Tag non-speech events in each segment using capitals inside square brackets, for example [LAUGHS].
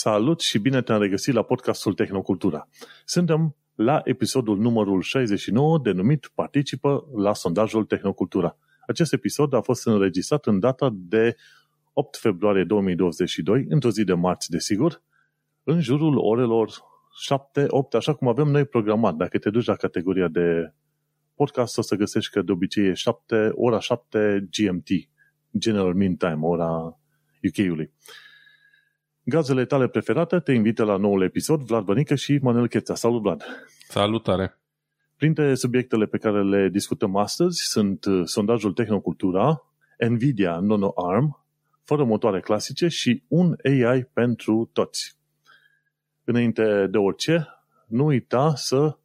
Salut și bine te-am regăsit la podcastul Tehnocultura. Suntem la episodul numărul 69 denumit Participă la sondajul Tehnocultura. Acest episod a fost înregistrat în data de 8 februarie 2022, într-o zi de marți, desigur, în jurul orelor 7-8, așa cum avem noi programat. Dacă te duci la categoria de podcast, o să găsești că de obicei e 7, ora 7 GMT, General Mean Time, ora UK-ului. Gazele tale preferate te invită la noul episod, Vlad Bănică și Manuel Cheța. Salut, Vlad! Salutare! Printre subiectele pe care le discutăm astăzi sunt uh, sondajul Tehnocultura, Nvidia Nono ARM, fără motoare clasice și un AI pentru toți. Înainte de orice, nu uita să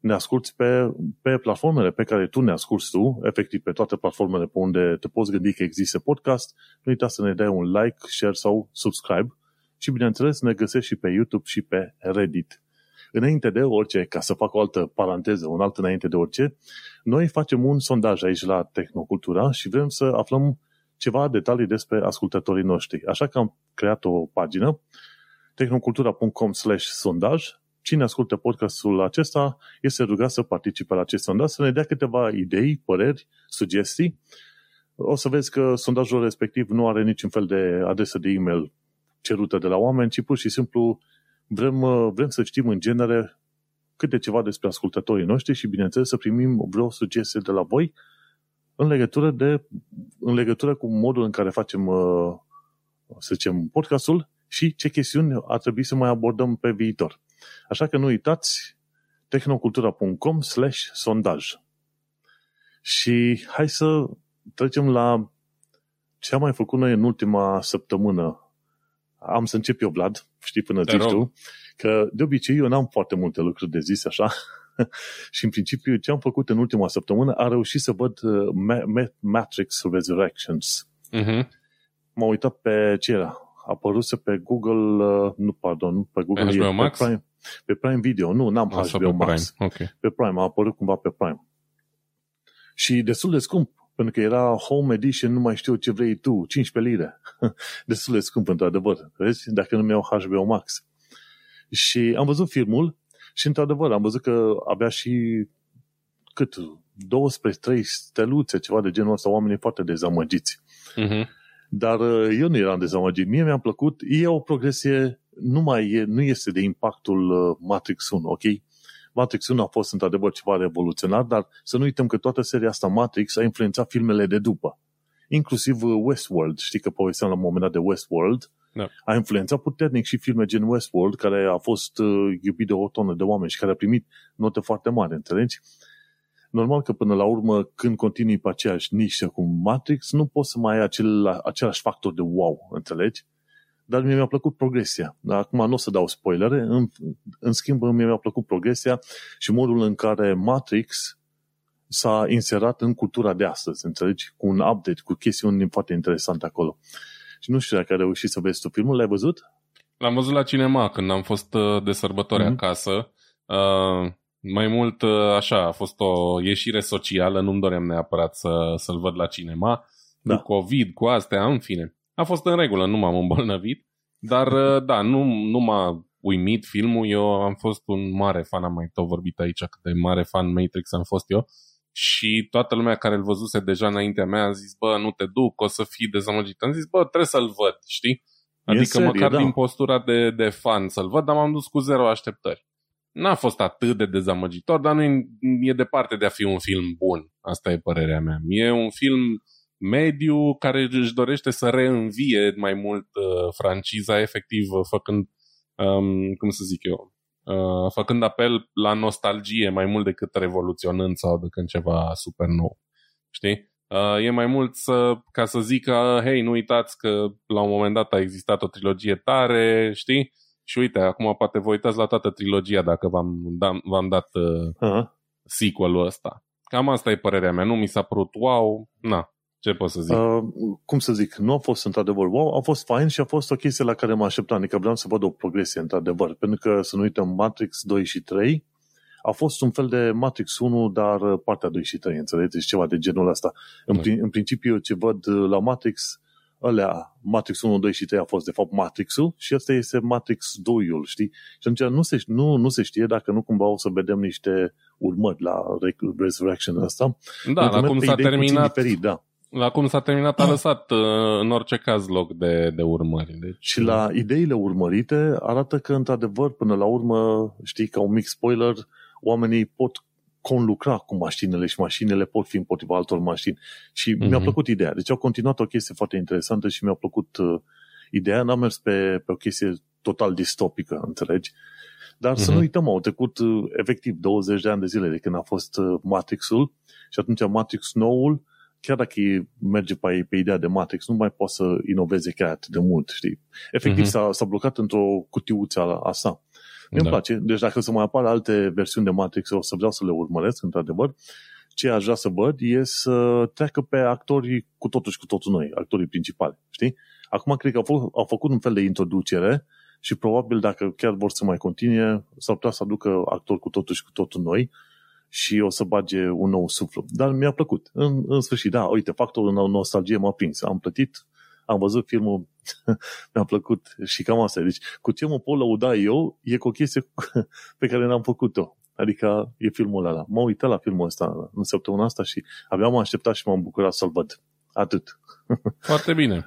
ne asculti pe, pe platformele pe care tu ne asculti tu, efectiv pe toate platformele pe unde te poți gândi că există podcast, nu uita să ne dai un like, share sau subscribe și bineînțeles ne găsești și pe YouTube și pe Reddit. Înainte de orice, ca să fac o altă paranteză, un alt înainte de orice, noi facem un sondaj aici la Tehnocultura și vrem să aflăm ceva detalii despre ascultătorii noștri. Așa că am creat o pagină tehnocultura.com sondaj Cine ascultă podcastul acesta este rugat să participe la acest sondaj, să ne dea câteva idei, păreri, sugestii. O să vezi că sondajul respectiv nu are niciun fel de adresă de e-mail cerută de la oameni, ci pur și simplu vrem, vrem să știm în genere câte ceva despre ascultătorii noștri și, bineînțeles, să primim vreo sugestie de la voi în legătură, de, în legătură cu modul în care facem, să zicem, podcastul și ce chestiuni ar trebui să mai abordăm pe viitor. Așa că nu uitați tehnocultura.com slash sondaj. Și hai să trecem la ce am mai făcut noi în ultima săptămână. Am să încep eu, Vlad, știi până zici tu, că de obicei eu n-am foarte multe lucruri de zis așa [LAUGHS] și în principiu ce am făcut în ultima săptămână a reușit să văd uh, Matrix Resurrections. Uh-huh. M-am uitat pe ce era, apăruse pe Google, uh, nu, pardon, nu pe Google, HBO e, Max? Pe, Prime, pe Prime Video, nu, n-am Ah, sau HBO pe Max. Prime. Ok. Pe Prime, a apărut cumva pe Prime. Și destul de scump, pentru că era Home Edition, nu mai știu ce vrei tu, 15 lire. [LAUGHS] destul de scump, într-adevăr. Vezi? Dacă nu-mi iau HBO Max. Și am văzut filmul și, într-adevăr, am văzut că abia și cât 12-3 steluțe, ceva de genul ăsta, oamenii foarte dezamăgiți. Uh-huh. Dar uh, eu nu eram dezamăgit. Mie mi-a plăcut. E o progresie, nu, mai e, nu este de impactul uh, Matrix 1, ok? Matrix 1 a fost într-adevăr ceva revoluționar, dar să nu uităm că toată seria asta Matrix a influențat filmele de după. Inclusiv uh, Westworld. Știi că povesteam la un moment dat de Westworld. Da. A influențat puternic și filme gen Westworld, care a fost uh, iubit de o tonă de oameni și care a primit note foarte mari, înțelegi? Normal că până la urmă, când continui pe aceeași nișă cu Matrix, nu poți să mai ai acel, același factor de wow, înțelegi? Dar mie mi-a plăcut progresia. Dar acum nu o să dau spoilere, în, în schimb mie mi-a plăcut progresia și modul în care Matrix s-a inserat în cultura de astăzi, înțelegi? Cu un update, cu chestiuni foarte interesante acolo. Și nu știu dacă ai reușit să vezi tu filmul, l-ai văzut? L-am văzut la cinema când am fost uh, de sărbători Mhm. mm-hmm. acasă. Uh, mai mult, uh, așa, a fost o ieșire socială, nu-mi doream neapărat să, să-l văd la cinema. Da. Cu COVID, cu astea, în fine. A fost în regulă, nu m-am îmbolnăvit. Dar, [LAUGHS] uh, da, nu, nu m-a uimit filmul. Eu am fost un mare fan, am mai tot vorbit aici cât de mare fan Matrix am fost eu. Și toată lumea care îl văzuse deja înaintea mea a zis, bă, nu te duc, o să fii dezamăgit. Am zis, bă, trebuie să-l văd, știi? Adică serie, măcar da. din postura de, de fan să-l văd, dar m-am dus cu zero așteptări. N-a fost atât de dezamăgitor, dar nu e, e departe de a fi un film bun. Asta e părerea mea. E un film mediu care își dorește să reînvie mai mult uh, franciza, efectiv uh, făcând, um, cum să zic eu, uh, făcând apel la nostalgie mai mult decât revoluționând sau aducând ceva super nou. Știi? Uh, e mai mult să, ca să zică, hei, nu uitați că la un moment dat a existat o trilogie tare, știi? Și uite, acum poate vă uitați la toată trilogia dacă v-am, da, v-am dat uh, Aha. sequel-ul ăsta. Cam asta e părerea mea. Nu mi s-a părut wow. Na, ce pot să zic? Uh, cum să zic, nu a fost într-adevăr wow, a fost fain și a fost o chestie la care mă așteptam, adică vreau să văd o progresie într-adevăr, pentru că să nu uităm Matrix 2 și 3 a fost un fel de Matrix 1, dar uh, partea 2 și 3, înțelegeți? Ceva de genul ăsta. În, Da. prin, în principiu, ce văd uh, la Matrix, alea, Matrix 1, 2 și 3 a fost de fapt Matrix-ul și asta este Matrix 2-ul, știi? Și atunci nu se, nu, nu se știe dacă nu cumva o să vedem niște urmări la Resurrection ăsta. Da, la cum s-a terminat, diferit, da. La cum s-a terminat a lăsat uh, în orice caz loc de, de urmări. Deci, și la ideile urmărite arată că într-adevăr până la urmă, știi, ca un mic spoiler, oamenii pot conlucra cu mașinile și mașinile pot fi împotriva altor mașini. Și mm-hmm. mi-a plăcut ideea. Deci au continuat o chestie foarte interesantă și mi-a plăcut uh, ideea. N-am mers pe, pe o chestie total distopică, înțelegi? Dar mm-hmm. să nu mhm. uităm, au trecut uh, efectiv 20 de ani de zile de când a fost uh, Matrix-ul și atunci Matrix noul chiar dacă merge pe, pe ideea de Matrix, nu mai poate să inoveze chiar atât de mult, știi? Efectiv mm-hmm. s-a, s-a blocat într-o cutiuță a, a sa. mi da. place. Deci dacă să mai apară alte versiuni de Matrix, o să vreau să le urmăresc, într-adevăr. Ce aș vrea să văd e să treacă pe actorii cu totul și cu totul noi, actorii principali, știi? Acum cred că au, fă, au făcut un fel de introducere și probabil dacă chiar vor să mai continue, s-ar putea să aducă actori cu totul și cu totul noi și o să bage un nou suflu. Dar mi-a plăcut. În, în sfârșit, da, uite, factorul nostalgie m-a prins. Am plătit, am văzut filmul, [LAUGHS] mi-a plăcut și cam asta. Deci, cu ce mă pot lăuda eu, e cu o chestie [LAUGHS] pe care n-am făcut-o. Adică e filmul ăla. M-am uitat la filmul ăsta în săptămâna asta și abia m-am așteptat și m-am bucurat să-l văd. Atât. [LAUGHS] Foarte bine.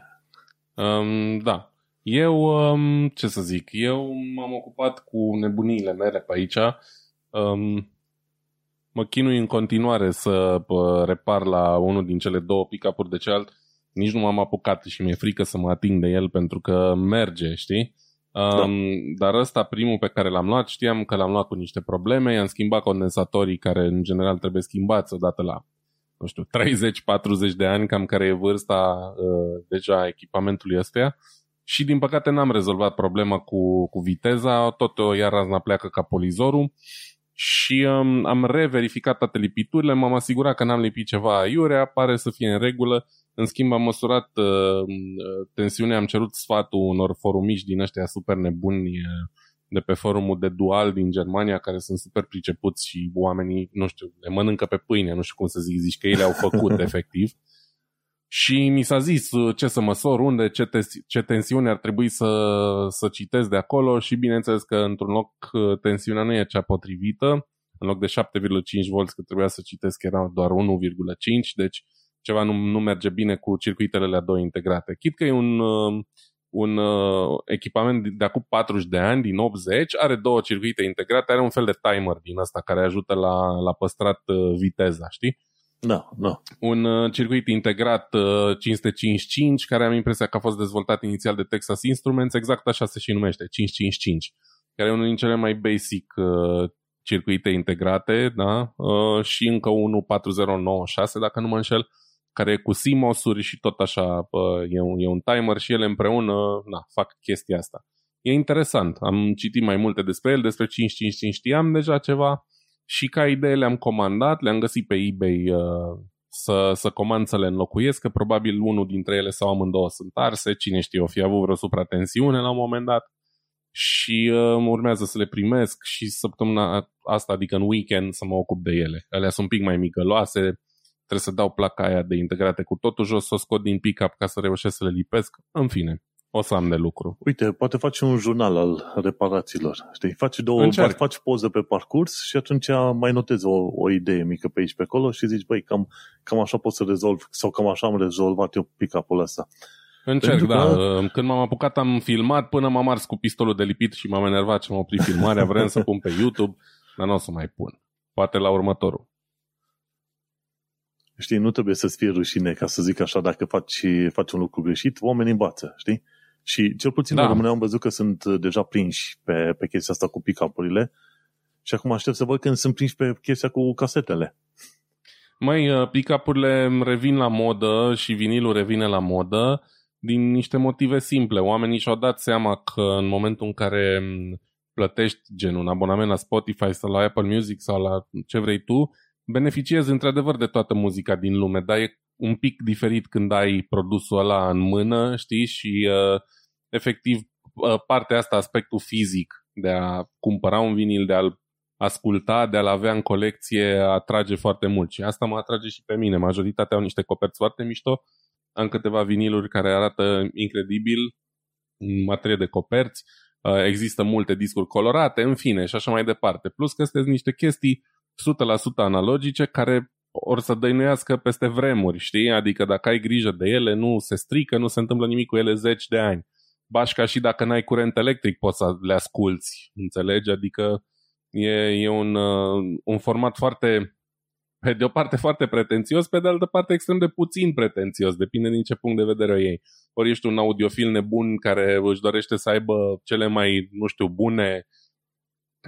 Um, da. Eu, um, ce să zic, eu m-am ocupat cu nebuniile mele pe aici. Um, mă chinui în continuare să repar la unul din cele două pick-up-uri de cealalt. Nici nu m-am apucat și mi-e frică să mă ating de el pentru că merge, știi? Da. Um, dar ăsta, primul pe care l-am luat, știam că l-am luat cu niște probleme, i-am schimbat condensatorii care în general trebuie schimbați odată la, nu știu, 30-40 de ani, cam care e vârsta uh, deja echipamentului ăsteia. Și din păcate n-am rezolvat problema cu, cu viteza, tot iar razna pleacă ca polizorul și um, am reverificat toate lipiturile, m-am asigurat că n-am lipit ceva aiurea, pare să fie în regulă. În schimb, am măsurat uh, tensiunea, am cerut sfatul unor forumiși din ăștia super nebuni uh, de pe forumul de dual din Germania, care sunt super pricepuți și oamenii, nu știu, le mănâncă pe pâine, nu știu cum să zic, zici că ei le-au făcut [LAUGHS] efectiv. Și mi s-a zis uh, ce să măsor, unde, ce, te- ce tensiune ar trebui să, să citesc de acolo și bineînțeles că într-un loc uh, tensiunea nu e cea potrivită. În loc de 7,5 V că trebuia să citesc era doar 1,5, deci ceva nu, nu merge bine cu circuitele la două integrate. Chit că e un, uh, un echipament de acum 40 de ani, din 80, are două circuite integrate, are un fel de timer din ăsta care ajută la, la păstrat viteza, știi? Da, da. Un uh, circuit integrat uh, 555, care am impresia că a fost dezvoltat inițial de Texas Instruments, exact așa se și numește, 555, care e unul din cele mai basic uh, circuite integrate, da? Uh, și încă unul 4096, dacă nu mă înșel, care e cu CMOS-uri și tot așa, uh, e, un, e un timer și ele împreună na, fac chestia asta. E interesant, am citit mai multe despre el, despre 555 știam deja ceva, și ca idee le-am comandat, le-am găsit pe eBay uh, să, să comand să le înlocuiesc, că probabil unul dintre ele sau amândouă sunt arse, cine știe, o fi avut vreo supratensiune la un moment dat și uh, urmează să le primesc și săptămâna asta, adică în weekend, să mă ocup de ele. Alea sunt un pic mai micăloase, trebuie să dau placa aia de integrate cu totul jos, să o scot din pick-up ca să reușesc să le lipesc. În fine, o să am de lucru. Uite, poate faci un jurnal al reparațiilor. Știi? Faci, două, Încerc. faci poze pe parcurs și atunci mai notezi o, o idee mică pe aici pe acolo și zici, băi, cam, cam așa pot să rezolv sau cam așa am rezolvat eu pick-up-ul ăsta. Încerc, Pentru da. Că... Când m-am apucat am filmat până m-am ars cu pistolul de lipit și m-am enervat și m-am oprit filmarea. Vrem să pun pe YouTube, dar nu o să mai pun. Poate la următorul. Știi, nu trebuie să-ți fie rușine, ca să zic așa, dacă faci, faci un lucru greșit, oamenii învață, știi? Și cel puțin da. în România am văzut că sunt uh, deja prinși pe, pe chestia asta cu pick-up-urile și acum aștept să văd când sunt prinși pe chestia cu casetele. Mai uh, pick-up-urile revin la modă și vinilul revine la modă din niște motive simple. Oamenii și-au dat seama că în momentul în care mm, plătești gen un abonament la Spotify sau la Apple Music sau la ce vrei tu, beneficiezi într-adevăr de toată muzica din lume, dar e un pic diferit când ai produsul ăla în mână, știi, și uh, efectiv uh, partea asta, aspectul fizic de a cumpăra un vinil, de a-l asculta, de a-l avea în colecție, atrage foarte mult. Și asta mă atrage și pe mine. Majoritatea au niște coperți foarte mișto. am câteva viniluri care arată incredibil în materie de coperți, uh, există multe discuri colorate, în fine, și așa mai departe. Plus că sunt niște chestii 100% analogice care or să dăinuiască peste vremuri, știi? Adică dacă ai grijă de ele, nu se strică, nu se întâmplă nimic cu ele zeci de ani. Bașca și dacă n-ai curent electric poți să le asculți, înțelegi? Adică e, e un, uh, un format foarte, pe de o parte foarte pretențios, pe de altă parte extrem de puțin pretențios, depinde din ce punct de vedere o iei. Ori ești un audiofil nebun care își dorește să aibă cele mai, nu știu, bune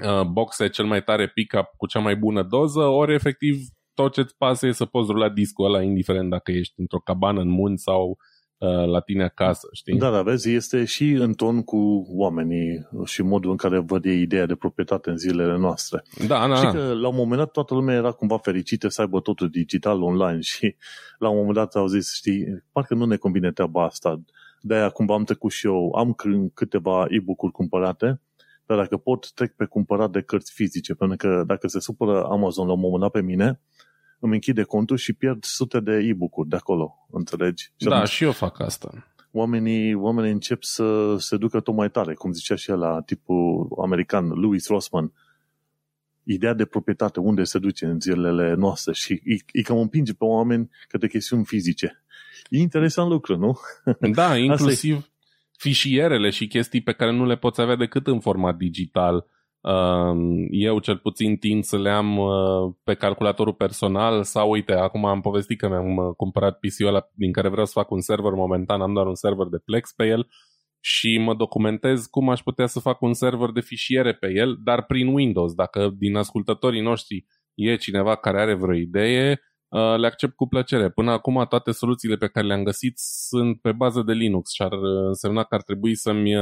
uh, boxe, cel mai tare pick-up cu cea mai bună doză, ori efectiv tot ce-ți pasă e să poți rula discul ăla, indiferent dacă ești într-o cabană în munți sau uh, la tine acasă, știi? Da, da, vezi, este și în ton cu oamenii și modul în care văd ei ideea de proprietate în zilele noastre. Da, da. Și că la un moment dat toată lumea era cumva fericită să aibă totul digital online și la un moment dat au zis, știi, parcă nu ne convine treaba asta. De-aia cumva am trecut și eu, am câteva e-book-uri cumpărate, dar dacă pot, trec pe cumpărat de cărți fizice, pentru că dacă se supără Amazon la un moment dat pe mine, îmi închide contul și pierd sute de e-book-uri de acolo, înțelegi? Și da, și eu fac asta. Oamenii, oamenii încep să se ducă tot mai tare, cum zicea și el la tipul american, Louis Rossman, ideea de proprietate, unde se duce în zilele noastre și îi, îi cam împinge pe oameni către chestiuni fizice. E interesant lucru, nu? [LAUGHS] Da, inclusiv fișierele și chestii pe care nu le poți avea decât în format digital eu cel puțin tind să le am uh, pe calculatorul personal sau uite, acum am povestit că mi-am uh, cumpărat PC-ul ăla din care vreau să fac un server momentan, am doar un server de Plex pe el și mă documentez cum aș putea să fac un server de fișiere pe el, dar prin Windows. Dacă din ascultătorii noștri e cineva care are vreo idee, uh, le accept cu plăcere. Până acum toate soluțiile pe care le-am găsit sunt pe bază de Linux și ar însemna că ar trebui să-mi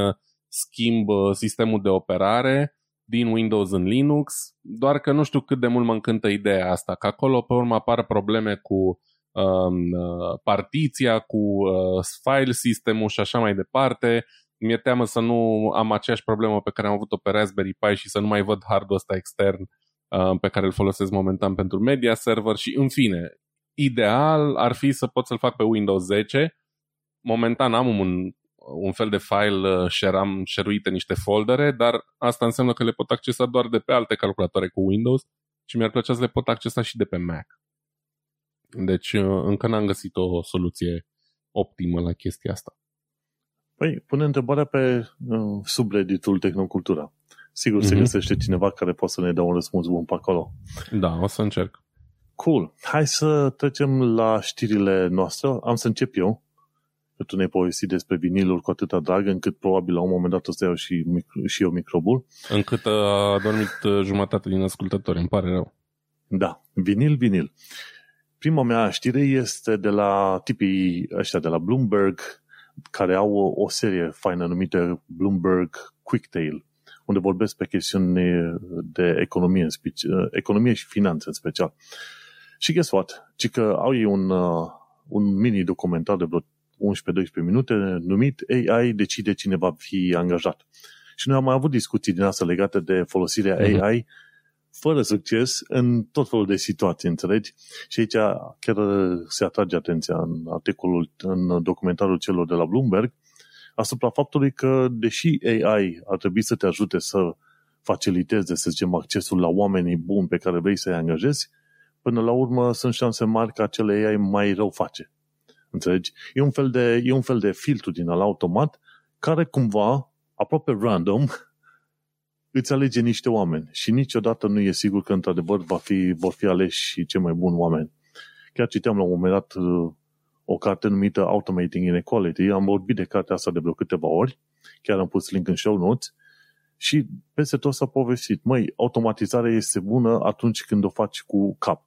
schimb sistemul de operare din Windows în Linux, doar că nu știu cât de mult mă încântă ideea asta, că acolo pe urmă apar probleme cu um, uh, partiția, cu uh, file system-ul și așa mai departe. Mi-e teamă să nu am aceeași problemă pe care am avut-o pe Raspberry Pi și să nu mai văd hardul ăsta extern uh, pe care îl folosesc momentan pentru media server și în fine, ideal ar fi să pot să-l fac pe Windows 10. Momentan am un un fel de file uh, share, am share niște foldere, dar asta înseamnă că le pot accesa doar de pe alte calculatoare cu Windows și mi-ar plăcea să le pot accesa și de pe Mac. Deci uh, încă n-am găsit o soluție optimă la chestia asta. Păi, pune întrebarea pe uh, subredditul Tehnocultura. Sigur mm-hmm. se mhm. găsește cineva care poate să ne dea un răspuns bun pe acolo. Da, o să încerc. Cool. Hai să trecem la știrile noastre. Am să încep eu că tu ne-ai povestit despre viniluri cu atâta drag, încât probabil la un moment dat o să iau și, și eu microbul. Încât a dormit uh, jumătate din ascultători, îmi pare rău. Da, vinil, vinil. Prima mea știre este de la tipii ăștia de la Bloomberg, care au o, o serie faină numită Bloomberg Quicktail, unde vorbesc pe chestiuni de economie, în speci- uh, economie și finanțe în special. Și guess what? Ci că au ei un, uh, un mini documentar de vreo 11-12 minute numit AI decide cine va fi angajat. Și noi am mai avut discuții din asta legate de folosirea uh-huh. AI fără succes în tot felul de situații, înțelegi? Și aici chiar se atrage atenția în articolul, în documentarul celor de la Bloomberg, asupra faptului că, deși AI ar trebui să te ajute să faciliteze, să zicem, accesul la oamenii buni pe care vrei să-i angajezi, până la urmă sunt șanse mari că acele AI mai rău face. Înțelegi? E un fel de, e un fel de filtru din al automat care cumva, aproape random, [LAUGHS] îți alege niște oameni și niciodată nu e sigur că într-adevăr va fi, vor fi aleși cei mai buni oameni. Chiar citeam la un moment dat uh, o carte numită Automating Inequality. Am vorbit de cartea asta de vreo câteva ori, chiar am pus link în show notes și peste tot s-a povestit. Măi, automatizarea este bună atunci când o faci cu cap.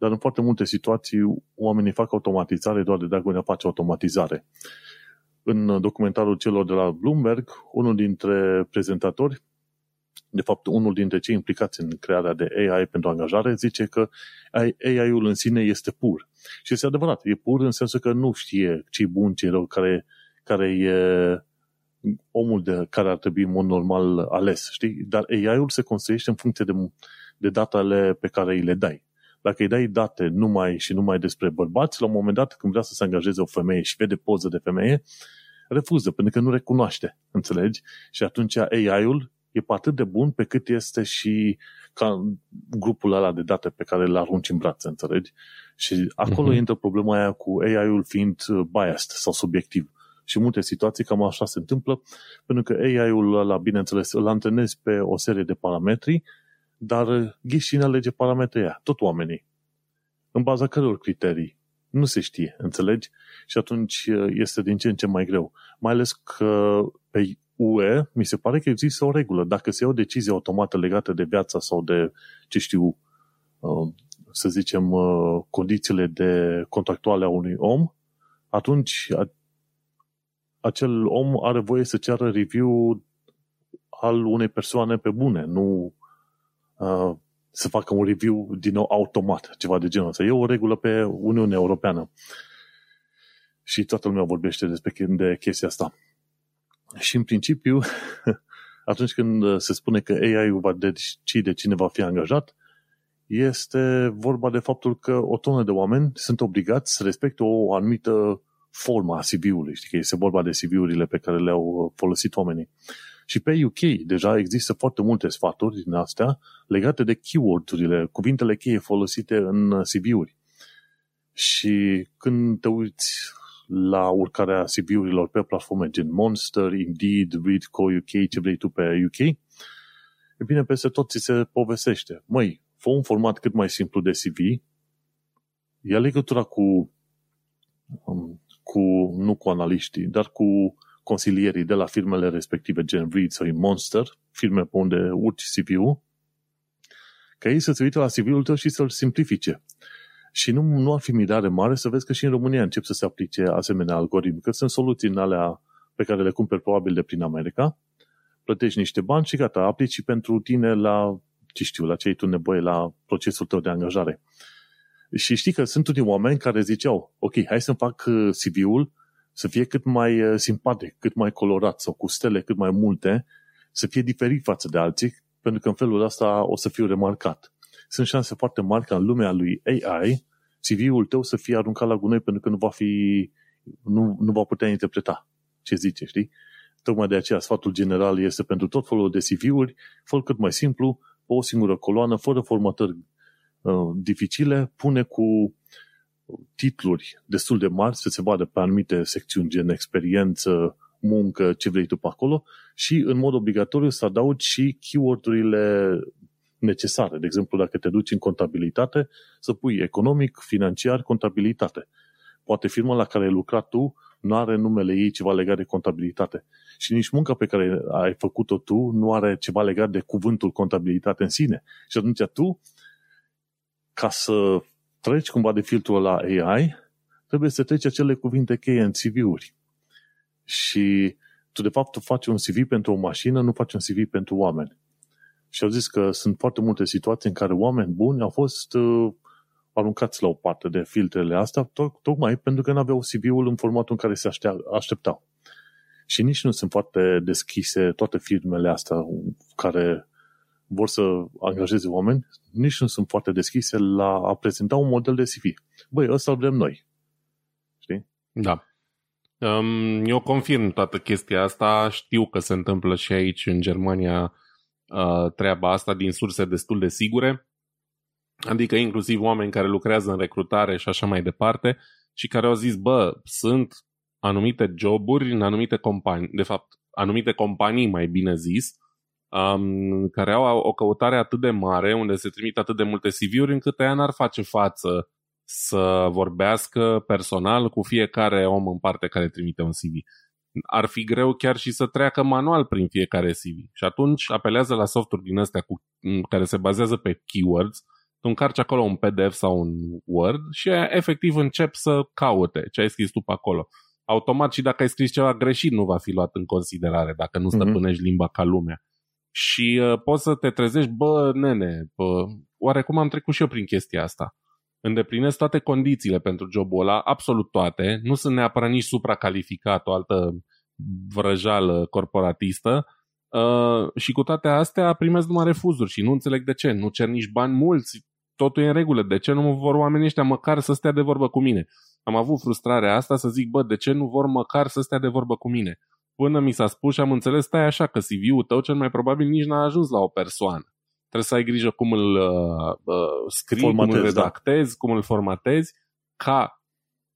Dar în foarte multe situații oamenii fac automatizare doar de dragul de a face automatizare. În documentarul celor de la Bloomberg, unul dintre prezentatori, de fapt unul dintre cei implicați în crearea de AI pentru angajare, zice că AI-ul în sine este pur. Și este adevărat, e pur în sensul că nu știe ce bun, ce rău, care, care e omul de care ar trebui în mod normal ales, știi? Dar AI-ul se construiește în funcție de, de datele pe care îi le dai. Dacă îi dai date numai și numai despre bărbați, la un moment dat, când vrea să se angajeze o femeie și vede poză de femeie, refuză, pentru că nu recunoaște, înțelegi? Și atunci AI-ul e pe atât de bun pe cât este și ca grupul ăla de date pe care le arunci în brațe, înțelegi? Și acolo uh-huh. intră problema aia cu AI-ul fiind biased sau subiectiv. Și în multe situații cam așa se întâmplă, pentru că AI-ul ăla, bineînțeles, îl antrenezi pe o serie de parametri, dar ghișine alege parametrii aia, tot oamenii. În baza căror criterii? Nu se știe, înțelegi? Și atunci este din ce în ce mai greu. Mai ales că pe UE mi se pare că există o regulă. Dacă se ia o decizie automată legată de viața sau de, ce știu, uh, să zicem, uh, condițiile de contractuale a unui om, atunci acel om are voie să ceară review al unei persoane pe bune, nu uh, să facă un review din nou automat, ceva de genul ăsta. E o regulă pe Uniunea Europeană. Și toată lumea vorbește despre de chestia asta. Și în principiu, [LAUGHS] atunci când se spune că AI-ul va decide cine va fi angajat, este vorba de faptul că o tonă de oameni sunt obligați să respecte o anumită formă a CV-ului. Știi că este vorba de CV-urile pe care le-au folosit oamenii. Și pe UK deja există foarte multe sfaturi din astea legate de keyword-urile, cuvintele cheie folosite în CV-uri. Și când te uiți la urcarea CV-urilor pe platforme gen Monster, Indeed, Readco UK, ce vrei tu pe UK, e bine, peste tot ți se povestește. Măi, fă un format cât mai simplu de CV, ia legătura cu, um, cu nu cu analiștii, dar cu consilierii de la firmele respective, gen Reed sau Monster, firme pe unde urci CV-ul, ca ei să se uite la CV-ul tău și să-l simplifice. Și nu, nu ar fi mirare mare să vezi că și în România încep să se aplice asemenea algoritmi, că sunt soluții în alea pe care le cumperi probabil de prin America, plătești niște bani și gata, aplici și pentru tine la, ce știu, la ce ai tu nevoie la procesul tău de angajare. Și știi că sunt unii oameni care ziceau, ok, hai să-mi fac uh, CV-ul să fie cât mai uh, simpatic, cât mai colorat sau cu stele cât mai multe, să fie diferit față de alții, pentru că în felul ăsta o să fiu remarcat sunt șanse foarte mari ca în lumea lui AI CV-ul tău să fie aruncat la gunoi pentru că nu va fi nu, nu va putea interpreta ce zice, știi? Tocmai de aceea sfatul general este pentru tot felul de CV-uri, fă cât mai simplu, pe o singură coloană, fără formatări uh, dificile, pune cu titluri destul de mari, să se vadă pe anumite secțiuni, gen experiență, muncă, ce vrei tu pe acolo și în mod obligatoriu să adaugi și keyword-urile necesare. De exemplu, dacă te duci în contabilitate, să pui economic, financiar, contabilitate. Poate firma la care ai lucrat tu nu are numele ei ceva legat de contabilitate. Și nici munca pe care ai făcut-o tu nu are ceva legat de cuvântul contabilitate în sine. Și atunci tu, ca să treci cumva de filtrul la AI, trebuie să treci acele cuvinte cheie în CV-uri. Și tu, de fapt, tu faci un CV pentru o mașină, nu faci un CV pentru oameni. Și au zis că sunt foarte multe situații în care oameni buni au fost uh, aruncați la o parte de filtrele astea, to- tocmai pentru că nu aveau CV-ul în formatul în care se așteptau. Și nici nu sunt foarte deschise toate firmele astea care vor să angajeze oameni, nici nu sunt foarte deschise la a prezenta un model de CV. Băi, ăsta vrem noi. Știi? Da. Um, eu confirm toată chestia asta. Știu că se întâmplă și aici în Germania Uh, treaba asta din surse destul de sigure, adică inclusiv oameni care lucrează în recrutare și așa mai departe și care au zis, bă, sunt anumite joburi în anumite companii, de fapt, anumite companii, mai bine zis, um, care au o căutare atât de mare, unde se trimit atât de multe CV-uri, încât ea n-ar face față să vorbească personal cu fiecare om în parte care trimite un CV ar fi greu chiar și să treacă manual prin fiecare CV. Și atunci apelează la softuri din astea cu, care se bazează pe keywords, tu încarci acolo un PDF sau un Word și efectiv încep să caute ce ai scris tu pe acolo. Automat și dacă ai scris ceva greșit nu va fi luat în considerare dacă nu mhm. stăpânești mm-hmm. limba ca lumea. Și uh, poți să te trezești, bă, nene, bă, oarecum am trecut și eu prin chestia asta îndeplinesc toate condițiile pentru jobul ăla, absolut toate, nu sunt neapărat nici supracalificat, o altă vrăjală corporatistă, uh, și cu toate astea primesc numai refuzuri și nu înțeleg de ce. Nu cer nici bani mulți, totul e în regulă, de ce nu vor oamenii ăștia măcar să stea de vorbă cu mine? Am avut frustrarea asta să zic, bă, de ce nu vor măcar să stea de vorbă cu mine? Până mi s-a spus și am înțeles, stai așa, că CV-ul tău cel mai probabil nici n-a ajuns la o persoană. Trebuie să ai grijă cum îl uh, uh, scrii, formatezi, cum îl da. redactezi, da. cum îl formatezi, ca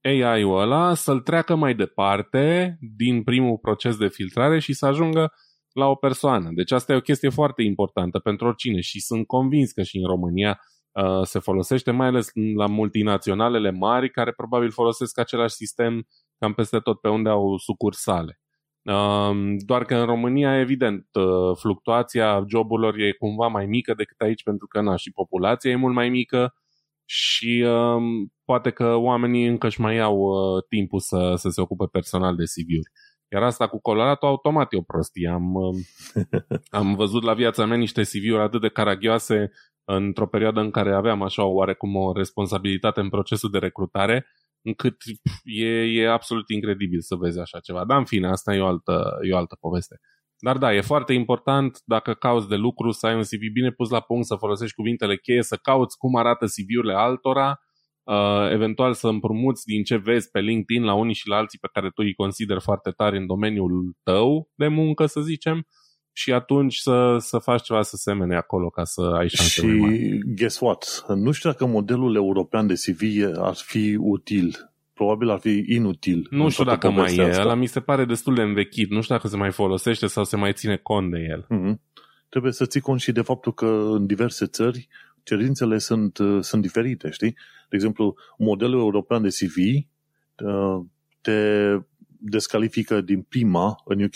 AI-ul ăla să-l treacă mai departe din primul proces de filtrare și să ajungă la o persoană. Deci asta e o chestie foarte importantă pentru oricine și sunt convins că și în România uh, se folosește, mai ales la multinaționalele mari care probabil folosesc același sistem cam peste tot pe unde au sucursale. Uh, doar că în România, evident, uh, fluctuația joburilor e cumva mai mică decât aici pentru că na, și populația e mult mai mică și uh, poate că oamenii încă își mai au uh, timpul să, să se ocupe personal de CV-uri. Iar asta cu Colorado automat e o prostie. Am, um, [LAUGHS] am văzut la viața mea niște CV-uri atât de caragioase într-o perioadă în care aveam așa oarecum o responsabilitate în procesul de recrutare, încât e, e absolut incredibil să vezi așa ceva. Dar în fine, asta e o altă, e o altă poveste. Dar da, e foarte important dacă cauți de lucru să ai un CV bine pus la punct, să folosești cuvintele cheie, să cauți cum arată CV-urile altora, uh, eventual să împrumuți din ce vezi pe LinkedIn la unii și la alții pe care tu îi consideri foarte tari în domeniul tău de muncă, să zicem, și atunci să, să faci ceva să semene acolo ca să ai șanse Și mai mari. guess what? Nu știu dacă modelul european de CV ar fi util. Probabil ar fi inutil. Nu știu dacă mai e. Asta. Ăla mi se pare destul de învechit. Nu știu dacă se mai folosește sau se mai ține cont de el. Mm-hmm. Trebuie să ții cont și de faptul că în diverse țări cerințele sunt, uh, sunt diferite, știi? De exemplu, modelul european de CV uh, te descalifică din prima în UK.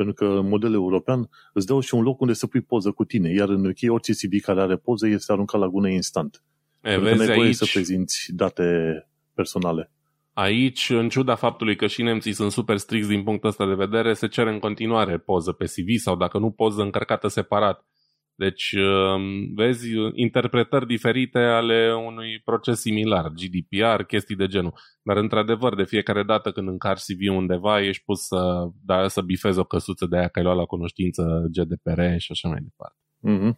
Pentru că modelul european îți dă și un loc unde să pui poză cu tine, iar în UK orice CV care are poză este aruncat la gună instant. E, vezi că aici... să prezinți date personale. Aici, în ciuda faptului că și nemții sunt super stricți din punctul ăsta de vedere, se cere în continuare poză pe CV sau dacă nu poză încărcată separat. Deci, um, vezi, interpretări diferite ale unui proces similar, GDPR, chestii de genul. Dar, într-adevăr, de fiecare dată când încarci CV undeva, ești pus să, da, să bifezi o căsuță de aia că ai luat la cunoștință GDPR și așa mai departe. [LAUGHS] Mm-hmm.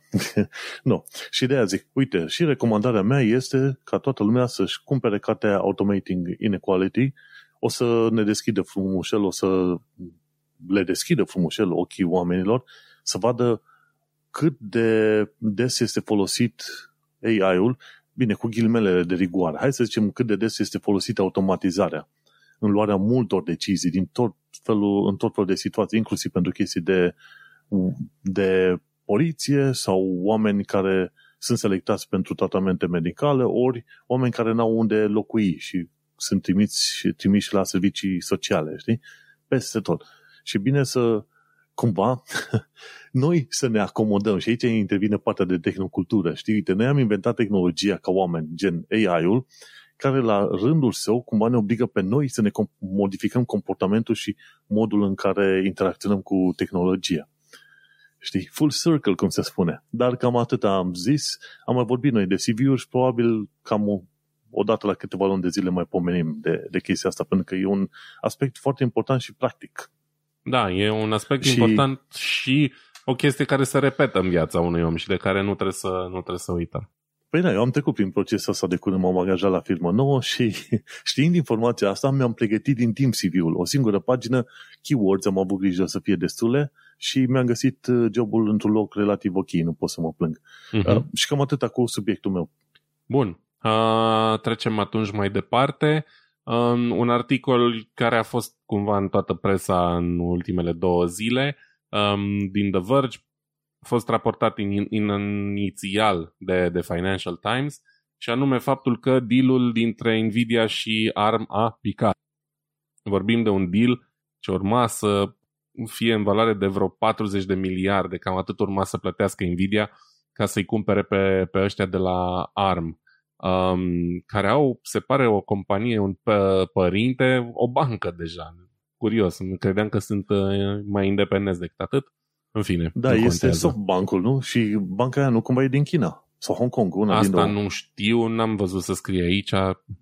no. Și de aia zic, uite, și recomandarea mea este ca toată lumea să-și cumpere cartea Automating Inequality, o să ne deschidă frumușel, o să le deschidă frumușel ochii oamenilor, să vadă cât de des este folosit AI-ul, bine, cu ghilmele de rigoare. Hai să zicem cât de des este folosită automatizarea în luarea multor decizii din tot felul, în tot felul de situații, inclusiv pentru chestii de, de poliție sau oameni care sunt selectați pentru tratamente medicale, ori oameni care n-au unde locui și sunt trimiți, trimiși la servicii sociale, știi? Peste tot. Și bine să cumva noi să ne acomodăm și aici intervine partea de tehnocultură. Știi, uite, noi am inventat tehnologia ca oameni, gen AI-ul, care la rândul său cumva ne obligă pe noi să ne modificăm comportamentul și modul în care interacționăm cu tehnologia. Știi, full circle, cum se spune. Dar cam atât am zis, am mai vorbit noi de CV-uri și probabil cam o, o dată la câteva luni de zile mai pomenim de, de chestia asta, pentru că e un aspect foarte important și practic. Da, e un aspect și... important și o chestie care se repetă în viața unui om și de care nu trebuie să, nu trebuie să uităm. Păi da, eu am trecut prin procesul ăsta de când m-am angajat la firmă nouă și [LAUGHS] știind informația asta, mi-am pregătit din timp CV-ul. O singură pagină, keywords, am avut grijă să fie destule și mi-am găsit uh, jobul într-un loc relativ ok, nu pot să mă plâng. Uh-huh. Uh, și cam atâta cu subiectul meu. Bun. Uh, trecem atunci mai departe. Uh, un articol care a fost cumva în toată presa în ultimele două zile um, din The Verge a fost raportat in, in, inițial de, de Financial Times și anume faptul că dealul dintre Nvidia și ARM a picat. Vorbim de un deal ce urma să fie în valoare de vreo 40 de miliarde, cam atât urma să plătească Nvidia ca să-i cumpere pe, pe ăștia de la ARM, um, care au, se pare, o companie, un părinte, o bancă deja. Curios, credeam că sunt uh, mai independenți decât atât. În fine. Da, este contează. SoftBank-ul, nu? Și banca aia nu cumva e din China. Sau Hong Kong, una Asta din două. nu știu, n-am văzut să scrie aici,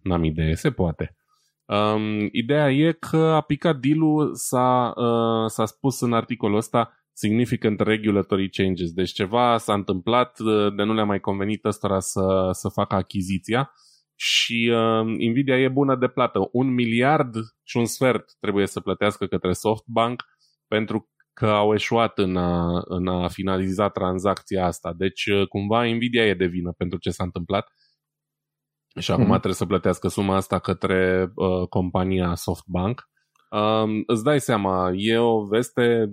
n-am idee, se poate. Um, ideea e că a picat deal s-a, uh, s-a spus în articolul ăsta, significant regulatory changes. Deci ceva s-a întâmplat uh, de nu le-a mai convenit ăstora să, să facă achiziția și uh, Nvidia e bună de plată. Un miliard și un sfert trebuie să plătească către SoftBank pentru că au eșuat în a, în a finaliza tranzacția asta. Deci uh, cumva Nvidia e de vină pentru ce s-a întâmplat și acum mm-hmm. trebuie să plătească suma asta către uh, compania SoftBank. Um, îți dai seama, e o veste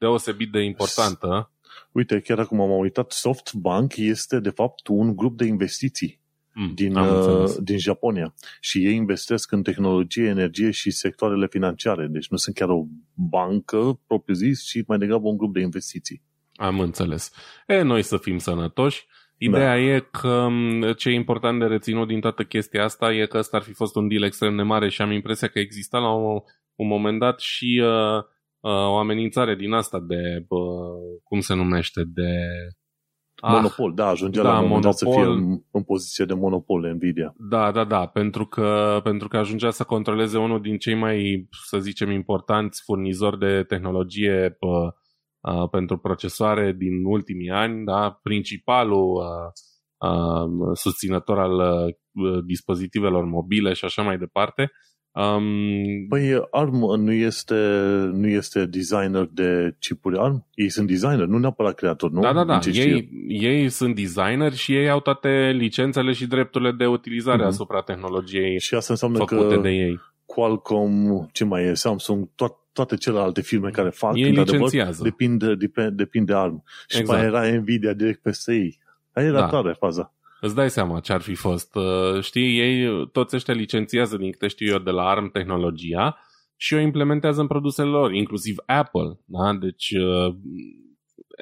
deosebit de importantă. Uite, chiar acum am uitat, SoftBank este de fapt un grup de investiții mm, din, uh, din Japonia și ei investesc în tehnologie, energie și sectoarele financiare. Deci nu sunt chiar o bancă propriu-zis, ci mai degrabă un grup de investiții. Am înțeles. E, noi să fim sănătoși. Ideea da. e că ce e important de reținut din toată chestia asta e că ăsta ar fi fost un deal extrem de mare și am impresia că exista la un, un moment dat și uh, uh, o amenințare din asta de, uh, cum se numește, de... Ah, monopol, da, ajungea da, la un moment dat să fie în, în poziție de monopol Nvidia. Da, da, da, pentru că, pentru că ajungea să controleze unul din cei mai, să zicem, importanți furnizori de tehnologie uh, uh, pentru procesoare din ultimii ani, da, principalul uh, uh, susținător al uh, dispozitivelor mobile și așa mai departe. Um, păi ARM nu este, nu este designer de chipuri ARM? Ei sunt designer, nu neapărat creator, nu? Da, da, da. Ei, ei sunt designer și ei au toate licențele și drepturile de utilizare mm-hmm. asupra tehnologiei și asta înseamnă făcute că de ei. Qualcomm, ce mai e, Samsung, to- toate celelalte firme care fac, ei licențiază. depinde, depinde, depinde de ARM. Și exact. mai era Nvidia direct peste ei. Aia era da. tare faza. Îți dai seama ce ar fi fost. Uh, știi, ei toți ăștia licențiază, din câte știu eu, de la ARM tehnologia și o implementează în produsele lor, inclusiv Apple. Da? Deci uh,